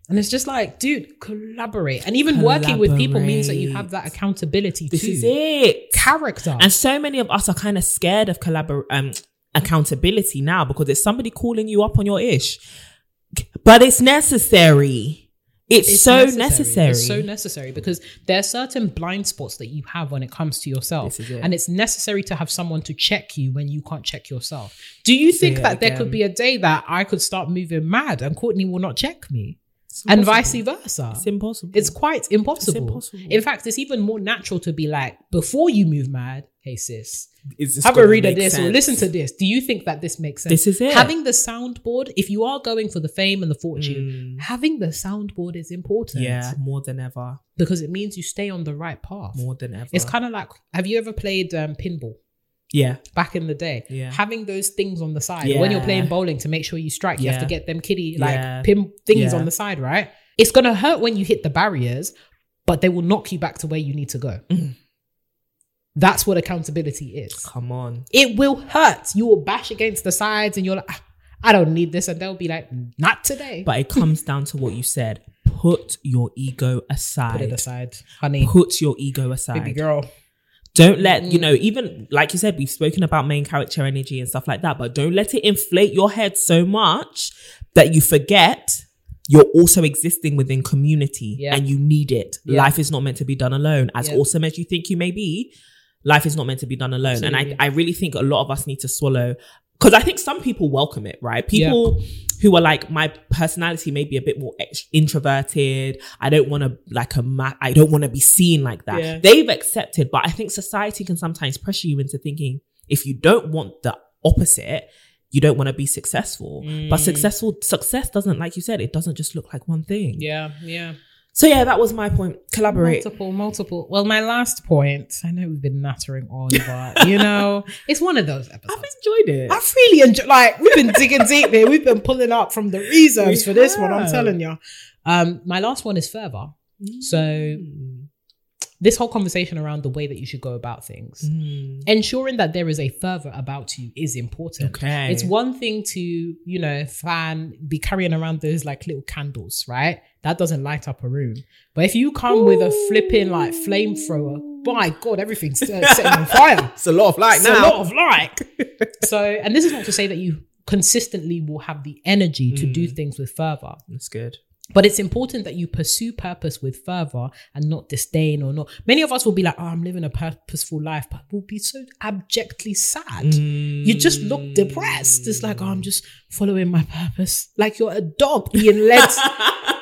Speaker 1: And it's just like, dude, collaborate. And even working with people means that you have that accountability
Speaker 2: This
Speaker 1: too.
Speaker 2: is it.
Speaker 1: Character.
Speaker 2: And so many of us are kind of scared of collabor- um, accountability now because it's somebody calling you up on your ish. But it's necessary. It's, so necessary.
Speaker 1: It's so necessary because there are certain blind spots that you have when it comes to yourself.
Speaker 2: This is it.
Speaker 1: And it's necessary to have someone to check you when you can't check yourself. Do you think that there could be a day that I could start moving mad and Courtney will not check me? And vice versa.
Speaker 2: It's impossible.
Speaker 1: It's quite impossible.
Speaker 2: impossible.
Speaker 1: In fact, it's even more natural to be like, before you move mad, hey sis, have a read of
Speaker 2: make
Speaker 1: this or listen to this. Do you think that this makes sense?
Speaker 2: This is it.
Speaker 1: Having the soundboard, if you are going for the fame and the fortune,
Speaker 2: Mm.
Speaker 1: having the soundboard is important.
Speaker 2: Yeah, more than ever.
Speaker 1: Because it means you stay on the right path.
Speaker 2: More than ever.
Speaker 1: It's kind of like have you ever played um, pinball
Speaker 2: yeah.
Speaker 1: back in the day?
Speaker 2: Yeah.
Speaker 1: Having those things on the side when you're playing bowling to make sure you strike, you have to get them kiddie like
Speaker 2: Yeah.
Speaker 1: pin things
Speaker 2: Yeah.
Speaker 1: on the side, right? It's gonna hurt when you hit the barriers, but they will knock you back to where you need to go.
Speaker 2: Mm.
Speaker 1: That's what accountability is.
Speaker 2: Come on.
Speaker 1: It will hurt. You will bash against the sides, and you're like, "Ah, I don't need this, and they'll be like, not today.
Speaker 2: But it comes down to what you said. Put your ego aside.
Speaker 1: Put it aside, honey,
Speaker 2: Put your ego aside.
Speaker 1: baby girl.
Speaker 2: Don't let, you mm. know, even like you said, we've spoken about main character energy and stuff like that, but don't let it inflate your head so much that you forget you're also existing within community
Speaker 1: Yeah.
Speaker 2: and you need it.
Speaker 1: Yeah.
Speaker 2: Life is not meant to be done alone. As
Speaker 1: Yeah.
Speaker 2: awesome as you think you may be, life is not meant to be done alone. And I, I really think a lot of us need to swallow because I think some people welcome it, right? People who are like, my personality may be a bit more introverted. I don't want to like a, ma- I don't want to be seen like that.
Speaker 1: Yeah.
Speaker 2: They've accepted, but I think society can sometimes pressure you into thinking if you don't want the opposite, you don't want to be successful. But
Speaker 1: Mm.
Speaker 2: successful success doesn't, like you said, it doesn't just look like one thing.
Speaker 1: Yeah, yeah.
Speaker 2: So yeah, that was my point. Collaborate.
Speaker 1: Multiple, multiple. Well, my last point. I know we've been nattering on, but you know, it's one of those episodes.
Speaker 2: I've enjoyed it.
Speaker 1: I've really enjoyed. Like we've been digging deep here. We've been pulling up from the reserves
Speaker 2: We
Speaker 1: for this one. I'm telling you. Um, my last one is fervor. So
Speaker 2: Mm.
Speaker 1: This whole conversation around the way that you should go about things,
Speaker 2: Mm.
Speaker 1: ensuring that there is a fervor about you is important.
Speaker 2: Okay.
Speaker 1: It's one thing to, you know, fan, be carrying around those like little candles, right? That doesn't light up a room. But if you come with a flipping like flamethrower, my God, everything's uh, setting on fire.
Speaker 2: It's a lot of light now.
Speaker 1: It's a lot of light. so, and this is not to say that you consistently will have the energy to do things with fervor.
Speaker 2: That's good.
Speaker 1: But it's important that you pursue purpose with fervor and not disdain or not. Many of us will be like, oh, I'm living a purposeful life, but we'll be so abjectly sad. You just look mm. depressed. It's like, oh, I'm just following my purpose. Like you're a dog being led,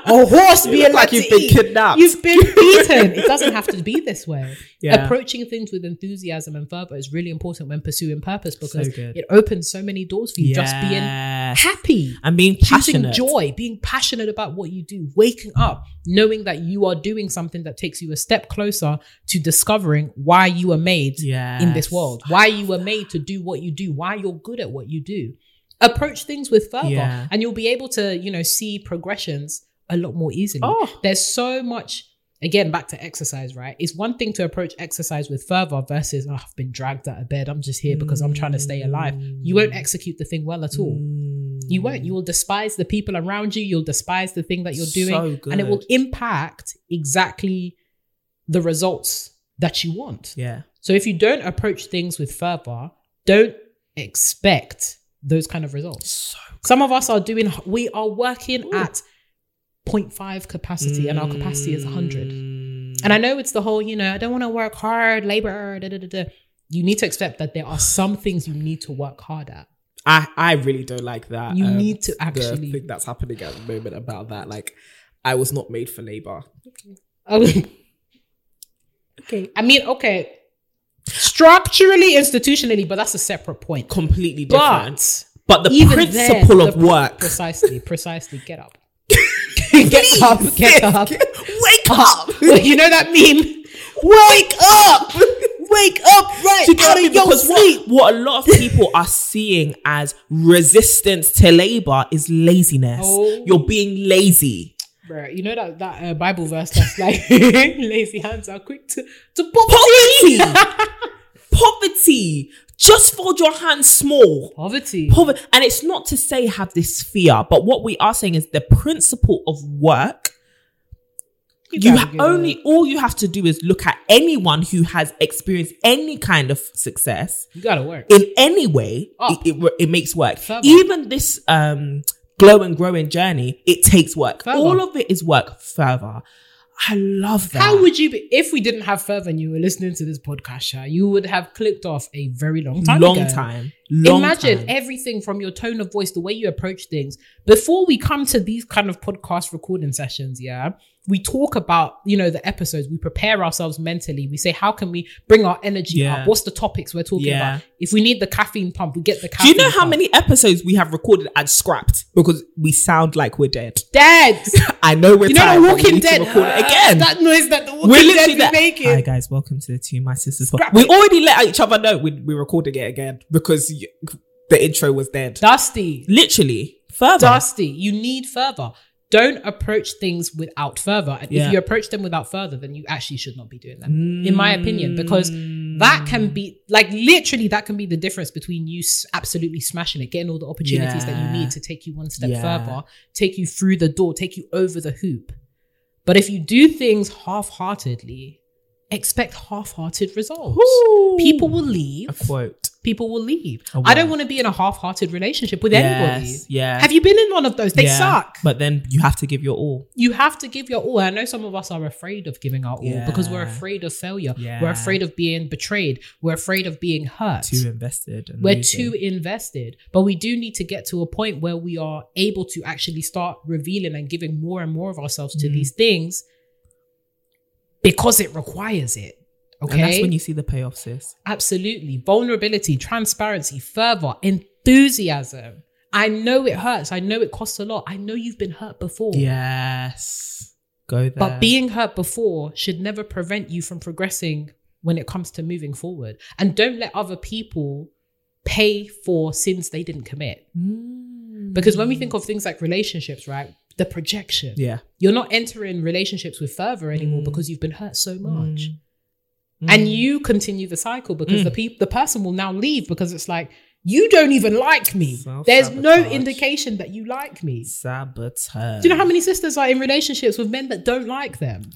Speaker 1: a horse being led
Speaker 2: like you've been
Speaker 1: eat.
Speaker 2: kidnapped.
Speaker 1: You've been beaten. it doesn't have to be this way.
Speaker 2: Yeah.
Speaker 1: Approaching things with enthusiasm and fervor is really important when pursuing purpose because
Speaker 2: good.
Speaker 1: it opens so many doors for you. Just being happy
Speaker 2: and being
Speaker 1: choosing
Speaker 2: passionate.
Speaker 1: joy, being passionate about what you do, waking up, knowing that you are doing something that takes you a step closer to discovering why you were made in this world, why you were made to do what you do, why you're good at what you do. Approach things with fervor,
Speaker 2: Yeah.
Speaker 1: and you'll be able to, you know, see progressions a lot more easily.
Speaker 2: Oh.
Speaker 1: There's so much. Again, back to exercise, right? It's one thing to approach exercise with fervor versus, oh, I've been dragged out of bed. I'm just here because I'm trying to stay alive. You won't execute the thing well at all. You won't. Mm. You will despise the people around you. You'll despise the thing that you're doing.
Speaker 2: So
Speaker 1: And it will impact exactly the results that you want.
Speaker 2: Yeah.
Speaker 1: So if you don't approach things with fervor, don't expect those kind of results.
Speaker 2: So
Speaker 1: Some of us are doing, we are working at 0.5 capacity and our capacity is 100.
Speaker 2: Mm.
Speaker 1: And I know it's the whole, you know, I don't want to work hard, labor, da, da, da, da. You need to accept that there are some things you need to work hard at.
Speaker 2: I, I really don't like that.
Speaker 1: You
Speaker 2: um,
Speaker 1: need to actually.
Speaker 2: the thing that's happening at the moment about that. Like, I was not made for labor.
Speaker 1: Oh, okay. I mean, okay. Structurally, institutionally, but that's a separate point.
Speaker 2: Completely different.
Speaker 1: But
Speaker 2: But, the principle
Speaker 1: then,
Speaker 2: of
Speaker 1: the-
Speaker 2: work.
Speaker 1: Precisely, precisely. Get up. get up, get up.
Speaker 2: Wake up.
Speaker 1: You know that meme? Wake up! Wake up right
Speaker 2: Do you
Speaker 1: out of your
Speaker 2: Because
Speaker 1: sleep.
Speaker 2: what, what a lot of people are seeing as resistance to labor is laziness.
Speaker 1: Oh.
Speaker 2: You're being lazy.
Speaker 1: Bruh, you know that that uh, Bible verse that's like lazy hands are quick to to pop
Speaker 2: Poverty. Poverty. Just fold your hands small.
Speaker 1: Poverty.
Speaker 2: Poverty. And it's not to say have this fear, but what we are saying is the principle of work. You, ha- only
Speaker 1: it-
Speaker 2: all you have to do is look at anyone who has experienced any kind of success
Speaker 1: you gotta work.
Speaker 2: in any way. It, it, it makes work.
Speaker 1: Fervor.
Speaker 2: Even this um glow and growing journey, it takes work.
Speaker 1: Fervor.
Speaker 2: All of it is work fervor. I love that.
Speaker 1: How would you be if we didn't have fervor and you were listening to this podcast, Sha, you would have clicked off a very long time
Speaker 2: long
Speaker 1: ago.
Speaker 2: time? Long
Speaker 1: Imagine
Speaker 2: time.
Speaker 1: everything from your tone of voice, the way you approach things. Before we come to these kind of podcast recording sessions, yeah, we talk about, you know, the episodes. We prepare ourselves mentally. We say, how can we bring our energy
Speaker 2: Yeah.
Speaker 1: up? What's the topics we're talking
Speaker 2: Yeah.
Speaker 1: about? If we need the caffeine pump, we get the caffeine.
Speaker 2: Do you know how
Speaker 1: pump.
Speaker 2: many episodes we have recorded and scrapped because we sound like we're dead?
Speaker 1: Dead.
Speaker 2: I know we're
Speaker 1: You know
Speaker 2: tired,
Speaker 1: the Walking Dead.
Speaker 2: record it again.
Speaker 1: That noise that the Walking
Speaker 2: we're
Speaker 1: Dead
Speaker 2: literally
Speaker 1: be
Speaker 2: there.
Speaker 1: making.
Speaker 2: Hi guys, welcome to the To My Sisters.
Speaker 1: Scrap
Speaker 2: We
Speaker 1: it.
Speaker 2: already let each other know we, we're recording it again because the intro was dead.
Speaker 1: Dusty.
Speaker 2: Literally, fervor.
Speaker 1: Dusty. You need fervor. Don't approach things without fervor. And
Speaker 2: Yeah.
Speaker 1: if you approach them without fervor, then you actually should not be doing them, in my opinion, mm. because that can be like literally that can be the difference between you absolutely smashing it, getting all the opportunities that you need to take you one step
Speaker 2: Yeah.
Speaker 1: further, take you through the door, take you over the hoop. But if you do things half heartedly, expect half hearted results.
Speaker 2: Ooh.
Speaker 1: People will leave.
Speaker 2: A quote.
Speaker 1: People will leave. I don't want to be in a half hearted relationship with anybody.
Speaker 2: Yes, yeah.
Speaker 1: Have you been in one of those? They
Speaker 2: Yeah.
Speaker 1: suck.
Speaker 2: But then you have to give your all.
Speaker 1: you have to give your all. I know some of us are afraid of giving our all because we're afraid of failure.
Speaker 2: Yeah.
Speaker 1: We're afraid of being betrayed. We're afraid of being hurt.
Speaker 2: Too invested.
Speaker 1: We're
Speaker 2: losing.
Speaker 1: too invested. But we do need to get to a point where we are able to actually start revealing and giving more and more of ourselves
Speaker 2: Mm.
Speaker 1: to these things because it requires it. Okay.
Speaker 2: And that's when you see the payoff, sis.
Speaker 1: Absolutely. Vulnerability, transparency, fervor, enthusiasm. I know it hurts. I know it costs a lot. I know you've been hurt before.
Speaker 2: Yes. Go there.
Speaker 1: But being hurt before should never prevent you from progressing when it comes to moving forward. And don't let other people pay for sins they didn't commit.
Speaker 2: Mm.
Speaker 1: Because when we think of things like relationships, right? The projection.
Speaker 2: Yeah.
Speaker 1: You're not entering relationships with fervor anymore
Speaker 2: Mm.
Speaker 1: because you've been hurt so much.
Speaker 2: Mm.
Speaker 1: And you continue the cycle because
Speaker 2: Mm.
Speaker 1: the people the person will now leave because it's like you don't even like me.
Speaker 2: Self-sabotage.
Speaker 1: There's no indication that you like me.
Speaker 2: Sabotage.
Speaker 1: Do you know how many sisters are in relationships with men that don't like them?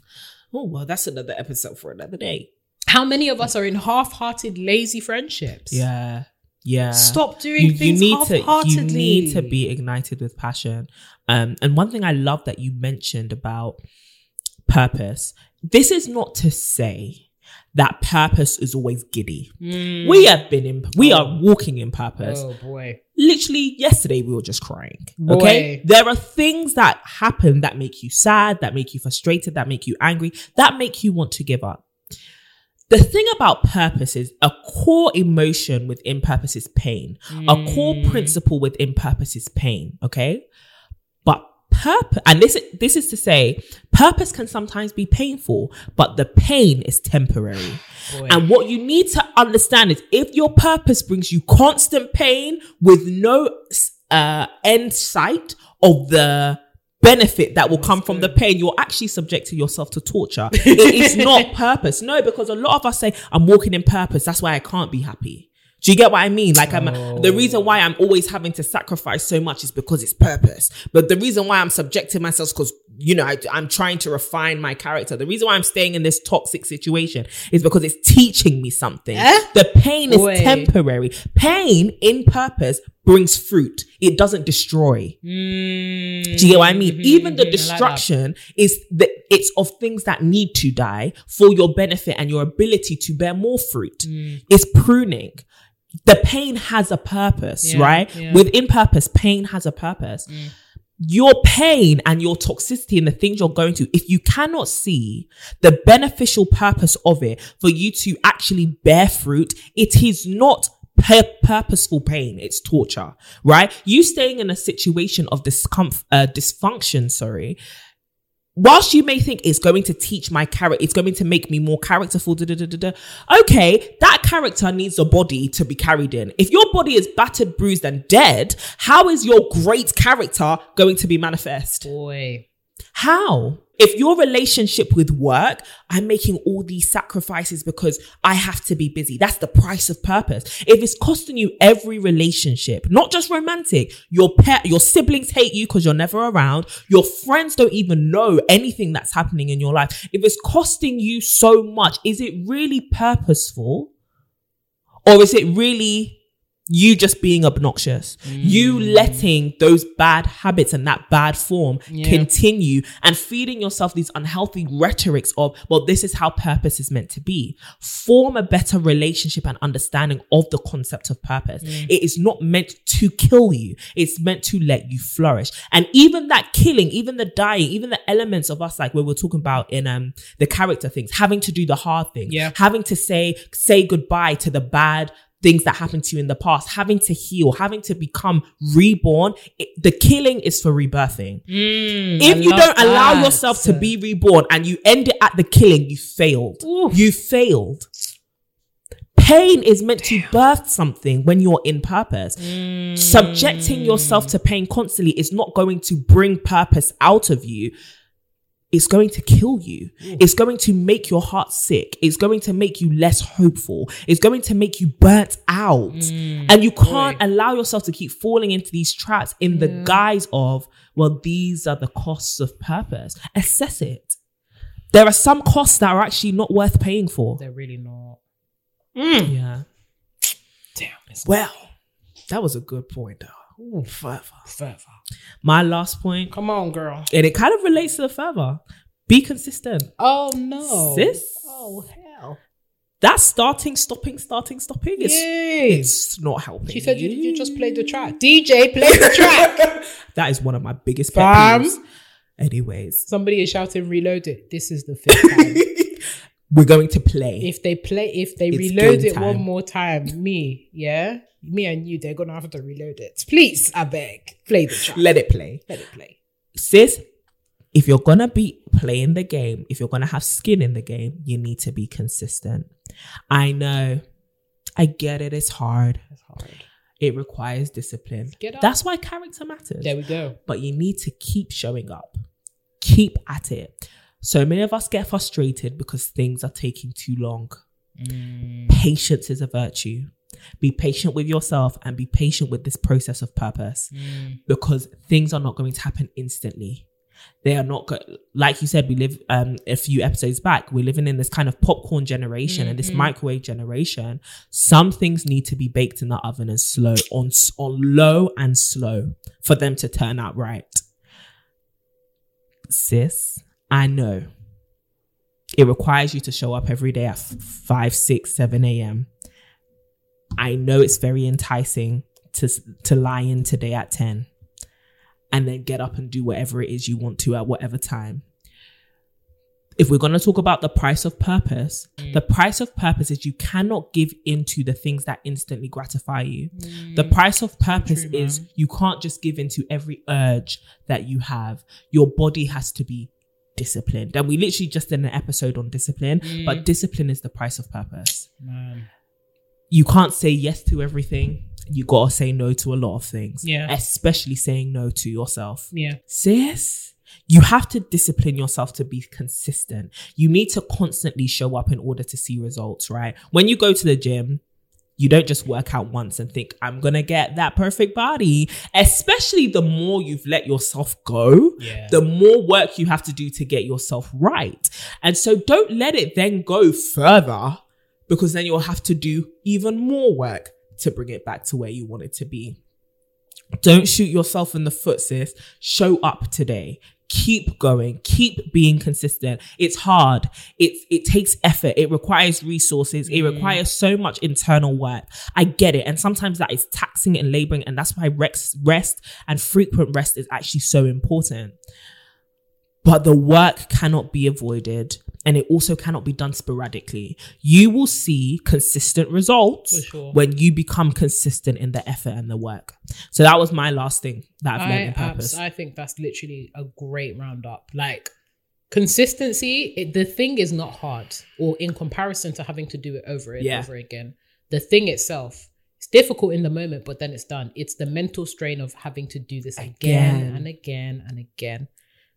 Speaker 2: Oh, well, that's another episode for another day.
Speaker 1: How many of us are in half-hearted, lazy friendships?
Speaker 2: Yeah. Yeah.
Speaker 1: Stop doing
Speaker 2: you, you
Speaker 1: things
Speaker 2: need to you need to be ignited with passion um and one thing i love that you mentioned about purpose this is not to say that purpose is always giddy.
Speaker 1: Mm.
Speaker 2: we have been in we are walking in purpose.
Speaker 1: Oh boy.
Speaker 2: literally yesterday we were just crying okay? There are things that happen that make you sad that make you frustrated that make you angry that make you want to give up. The thing about purpose is a core emotion within purpose is pain. A core principle within purpose is pain okay purpose and this this is to say purpose can sometimes be painful but the pain is temporary
Speaker 1: Boy.
Speaker 2: and what you need to understand is if your purpose brings you constant pain with no uh, end sight of the benefit that will come from the pain, you're actually subjecting yourself to torture. it is not purpose. No, because a lot of us say, I'm walking in purpose. That's why I can't be happy. Do you get what I mean? Like I'm the reason why I'm always having to sacrifice so much is because it's purpose. But the reason why I'm subjecting myself because you know I, I'm trying to refine my character. The reason why I'm staying in this toxic situation is because it's teaching me something.
Speaker 1: Eh?
Speaker 2: The pain is temporary. Pain in purpose brings fruit. It doesn't destroy.
Speaker 1: Mm.
Speaker 2: Do you get what I mean? Even the
Speaker 1: Mhm, I like
Speaker 2: destruction is the it's of things that need to die for your benefit and your ability to bear more fruit.
Speaker 1: Mm.
Speaker 2: It's pruning. The pain has a purpose,
Speaker 1: Yeah,
Speaker 2: right?
Speaker 1: yeah.
Speaker 2: Within purpose, pain has a purpose. Your pain and your toxicity and the things you're going to, if you cannot see the beneficial purpose of it for you to actually bear fruit, it is not pur- purposeful pain. It's torture, right? You staying in a situation of discomfort, uh, dysfunction, sorry, whilst you may think it's going to teach my character, it's going to make me more characterful, okay, that character needs a body to be carried in. If your body is battered, bruised, and dead, how is your great character going to be manifest?
Speaker 1: Boy.
Speaker 2: How? If your relationship with work, I'm making all these sacrifices because I have to be busy. That's the price of purpose. If it's costing you every relationship, not just romantic, your pet, your siblings hate you because you're never around. Your friends don't even know anything that's happening in your life. If it's costing you so much, is it really purposeful? Or is it really you just being obnoxious, you letting those bad habits and that bad form continue and feeding yourself these unhealthy rhetorics of, well, this is how purpose is meant to be. Form a better relationship and understanding of the concept of purpose. It is not meant to kill you. It's meant to let you flourish. And even that killing, even the dying, even the elements of us, like where we're talking about in um the character things, having to do the hard things,
Speaker 1: Yeah.
Speaker 2: having to say say goodbye to the bad things that happened to you in the past, having to heal, having to become reborn. It- the killing is for rebirthing. Mm, if
Speaker 1: I
Speaker 2: you don't allow yourself to be reborn and you end it at the killing, you failed.
Speaker 1: Oof.
Speaker 2: You failed. Pain is meant to birth something when you're in purpose. Mm. Subjecting yourself to pain constantly is not going to bring purpose out of you. It's going to kill you. Mm. It's going to make your heart sick. It's going to make you less hopeful. It's going to make you burnt out. Mm. and you can't allow yourself to keep falling into these traps in the guise of, well, these are the costs of purpose. Assess it. There are some costs that are actually not worth paying for.
Speaker 1: They're really not. Mm.
Speaker 2: Yeah.
Speaker 1: Damn.
Speaker 2: Well, that was a good point, though. Fervor.
Speaker 1: fervor.
Speaker 2: My last point,
Speaker 1: Come on, girl.
Speaker 2: and it kind of relates to the fervor. Be consistent.
Speaker 1: Oh no.
Speaker 2: Sis?
Speaker 1: Oh hell.
Speaker 2: That starting, stopping, starting, stopping is it's not helping.
Speaker 1: She said you, you just played the track. DJ, play the track.
Speaker 2: that is one of my biggest pet peeves. Anyways,
Speaker 1: Somebody is shouting, reload it. This is the fifth time.
Speaker 2: we're going to play.
Speaker 1: if they play, if they
Speaker 2: It's
Speaker 1: reload
Speaker 2: game
Speaker 1: it one
Speaker 2: time.
Speaker 1: more time, me, yeah, me and you, they're gonna have to reload it. Please, I beg, play the track.
Speaker 2: Let it play.
Speaker 1: Let it play.
Speaker 2: Sis, if you're gonna be playing the game, if you're gonna have skin in the game, you need to be consistent. I know. I get it, it's hard.
Speaker 1: That's hard.
Speaker 2: It requires discipline.
Speaker 1: Get up.
Speaker 2: That's why character matters.
Speaker 1: There we go.
Speaker 2: but you need to keep showing up. Keep at it. So many of us get frustrated because things are taking too long. Mm. Patience is a virtue. Be patient with yourself and be patient with this process of purpose mm. because things are not going to happen instantly. They are not go- like you said. We live um, a few episodes back. We're living in this kind of popcorn generation and this mm-hmm. microwave generation. Some things need to be baked in the oven and slow on on low and slow for them to turn out right. Sis, I know. It requires you to show up every day at f- 5 6 7 a.m i know it's very enticing to to lie in today at 10 and then get up and do whatever it is you want to at whatever time. If we're going to talk about the price of purpose mm. the price of purpose is you cannot give into the things that instantly gratify you. The mm. price of purpose
Speaker 1: true,
Speaker 2: is
Speaker 1: man.
Speaker 2: you can't just give into every urge that you have. Your body has to be disciplined and we literally just did an episode on discipline mm. but discipline is the price of purpose.
Speaker 1: Man.
Speaker 2: you can't say yes to everything. You gotta say no to a lot of things
Speaker 1: Yeah.
Speaker 2: especially saying no to yourself.
Speaker 1: Yeah.
Speaker 2: sis you have to discipline yourself to be consistent. You need to constantly show up in order to see results right? When you go to the gym you don't just work out once and think i'm gonna get that perfect body especially the more you've let yourself go
Speaker 1: Yeah.
Speaker 2: the more work you have to do to get yourself right and so don't let it then go further because then you'll have to do even more work to bring it back to where you want it to be don't shoot yourself in the foot, sis. Show up today. Keep going. Keep being consistent. It's hard. It's it takes effort. It requires resources. It requires so much internal work. I get it. And sometimes that is taxing and laboring. And that's why rest, rest and frequent rest is actually so important. But the work cannot be avoided. And it also cannot be done sporadically. You will see consistent results
Speaker 1: sure.
Speaker 2: when you become consistent in the effort and the work. So that was my last thing that I've learned in purpose.
Speaker 1: I think that's literally a great roundup. Like, consistency it, the thing is not hard or in comparison to having to do it over and
Speaker 2: Yeah.
Speaker 1: over again the thing itself it's difficult in the moment but then it's done it's the mental strain of having to do this again,
Speaker 2: Again.
Speaker 1: and again and again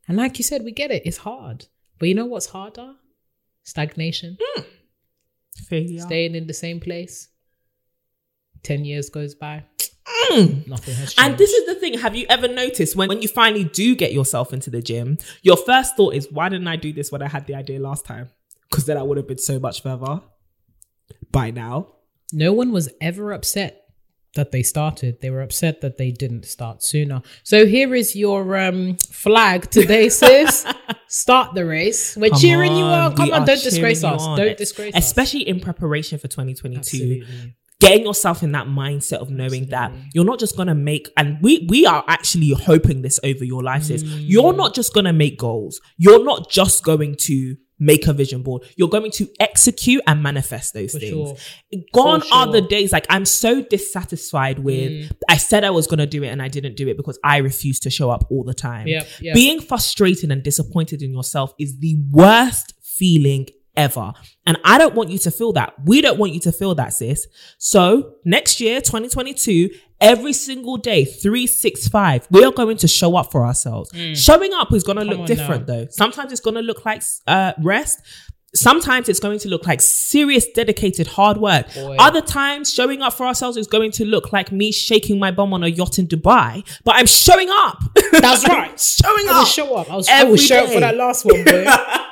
Speaker 1: and like you said we get it it's hard but you know what's harder stagnation hmm.
Speaker 2: Failure.
Speaker 1: staying in the same place 10 years goes by mm. nothing has changed
Speaker 2: And this is the thing. Have you ever noticed when, when you finally do get yourself into the gym, your first thought is, why didn't I do this when I had the idea last time? Because then I would have been so much further by now.
Speaker 1: no one was ever upset that they started. They were upset that they didn't start sooner. So here is your um, flag today, sis. Start the race. We're
Speaker 2: Come
Speaker 1: cheering you
Speaker 2: on,
Speaker 1: on. Come
Speaker 2: we
Speaker 1: on, don't disgrace us.
Speaker 2: on.
Speaker 1: Don't disgrace us.
Speaker 2: Especially in preparation for 2022.
Speaker 1: Absolutely.
Speaker 2: Getting yourself in that mindset of knowing that you're not just gonna make, and we we are actually hoping this over your life sis.
Speaker 1: Mm.
Speaker 2: You're not just gonna make goals. You're not just going to make a vision board. You're going to execute and manifest those
Speaker 1: For
Speaker 2: things.
Speaker 1: sure.
Speaker 2: Gone
Speaker 1: For
Speaker 2: are the.
Speaker 1: Mm.
Speaker 2: days like I'm so dissatisfied with I said I was gonna do it and I didn't do it because I refused to show up all the time.
Speaker 1: Yep, yep.
Speaker 2: Being frustrated and disappointed in yourself is the worst feeling ever. And I don't want you to feel that. We don't want you to feel that, sis. So next year, 2022, every single day, 365, we are going to show up for ourselves. Showing up is going to
Speaker 1: Mm.
Speaker 2: Look different
Speaker 1: now.
Speaker 2: though. Sometimes it's going to look like uh, rest. Sometimes it's going to look like serious, dedicated hard work.
Speaker 1: Boy.
Speaker 2: Other times, showing up for ourselves is going to look like me shaking my bum on a yacht in Dubai. But I'm showing up.
Speaker 1: That's right.
Speaker 2: showing
Speaker 1: I
Speaker 2: up.
Speaker 1: show up. I was, I
Speaker 2: Every
Speaker 1: will show up for that last one, boy.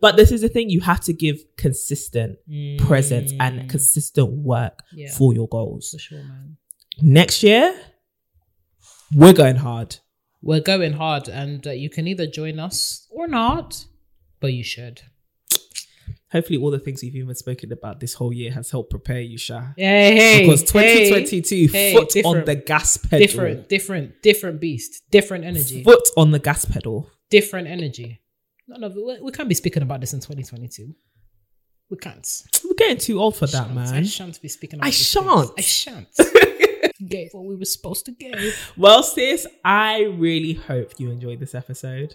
Speaker 2: But this is the thing you have to give consistent presence and consistent work
Speaker 1: Mm. Yeah.
Speaker 2: for your goals.
Speaker 1: for sure, man.
Speaker 2: Next year, we're going hard.
Speaker 1: We're going hard, and uh, you can either join us or not, but you should.
Speaker 2: Hopefully, all the things we've even spoken about this whole year has helped prepare you, Sha.
Speaker 1: Hey, hey,
Speaker 2: Because 2022,
Speaker 1: hey,
Speaker 2: foot on the gas pedal.
Speaker 1: different, different, different beast, different energy,
Speaker 2: Foot on the gas pedal.
Speaker 1: different energy. No, no, we, we can't be speaking about this in 2022. We can't.
Speaker 2: We're getting too old for that,
Speaker 1: Shan't. I shan't be speaking. About
Speaker 2: I shan't.
Speaker 1: I shan't. Gave what we were supposed to give.
Speaker 2: Well, sis, I really hope you enjoyed this episode.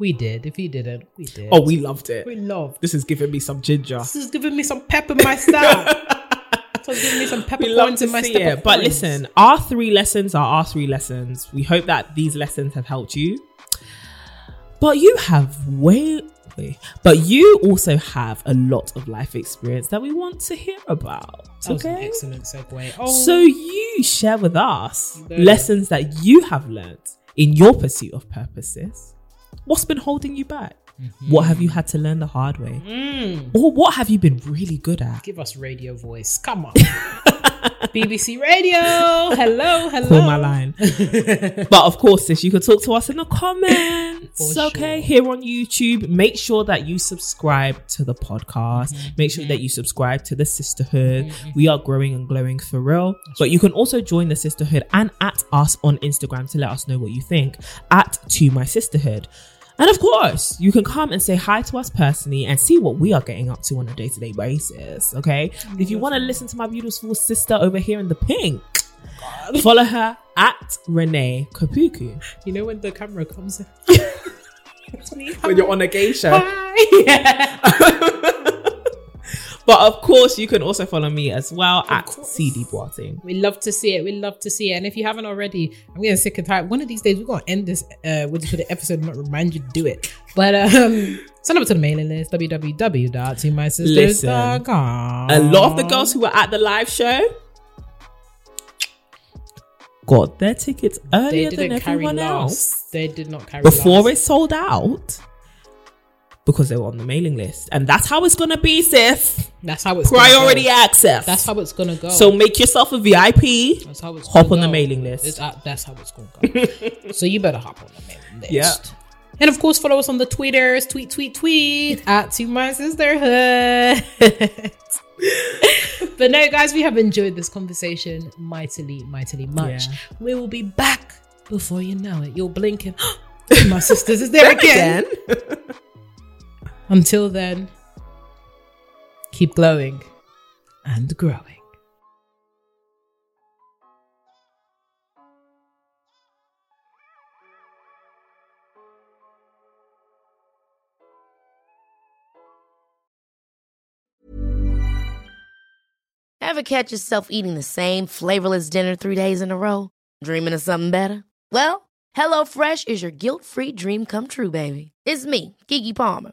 Speaker 1: We did. If you didn't, we did.
Speaker 2: Oh, we loved it.
Speaker 1: we loved.
Speaker 2: This has given me some ginger.
Speaker 1: This is giving me some pep in my style. This is giving me some peppercorns in my step.
Speaker 2: it. But listen, our three lessons are our three lessons. We hope that these lessons have helped you. But you have way, way but you also have a lot of life experience that we want to hear about.
Speaker 1: that was an
Speaker 2: Okay.
Speaker 1: excellent segue. Oh,
Speaker 2: So you share with us
Speaker 1: better.
Speaker 2: lessons that you have learned in your pursuit of purposes. What's been holding you back? What have you had to learn the hard way?
Speaker 1: mm,
Speaker 2: Or what have you been really good at?
Speaker 1: give us radio voice. Come on. BBC Radio. Hello, hello.
Speaker 2: Call my line. but of course, sis, you can talk to us in the comments.
Speaker 1: For
Speaker 2: okay,
Speaker 1: sure.
Speaker 2: here on YouTube. Make sure that you subscribe to the podcast.
Speaker 1: Mm-hmm.
Speaker 2: Make sure that you subscribe to the sisterhood. We are growing and glowing for real. but you can also join the sisterhood and at us on Instagram to let us know what you think. At to my sisterhood. And of course, you can come and say hi to us personally and see what we are getting up to on a day to day basis. Okay. Oh, if you want to listen to my beautiful sister over here in the pink, follow her at Renee Kapuku.
Speaker 1: You know when the camera comes in? it's me.
Speaker 2: When you're on a gay show.
Speaker 1: Hi. Yeah.
Speaker 2: But of course, you can also follow me as well at
Speaker 1: course.
Speaker 2: CD Boateng.
Speaker 1: We love to see it. We love to see it. And if you haven't already, I'm getting sick and tired. One of these days, we're gonna end this uh with for the episode not remind you to do it. But um sign up to the mailing list www.tomysisters.com.
Speaker 2: A lot of the girls who were at the live show got their tickets earlier than everyone else.
Speaker 1: They did not carry
Speaker 2: before
Speaker 1: last.
Speaker 2: it sold out because they were on the mailing list. And that's how it's going to be, sis.
Speaker 1: That's how it's gonna
Speaker 2: Priority
Speaker 1: go.
Speaker 2: access.
Speaker 1: That's how it's gonna go.
Speaker 2: so make yourself a VIP.
Speaker 1: that's how it's
Speaker 2: hop
Speaker 1: gonna
Speaker 2: on the mailing list.
Speaker 1: Uh, that's how it's gonna go. so you better hop on the mailing list.
Speaker 2: Yeah.
Speaker 1: And of course, follow us on the tweeters. Tweet, tweet, tweet at To My Sisterhood. but no, guys, we have enjoyed this conversation mightily, mightily much.
Speaker 2: Yeah.
Speaker 1: We will be back before you know it. You're blinking. My sisters is there again. Until then, keep glowing and growing.
Speaker 3: Ever catch yourself eating the same flavorless dinner three days in a row? Dreaming of something better? Well, HelloFresh is your guilt free dream come true, baby. It's me, Keke Palmer.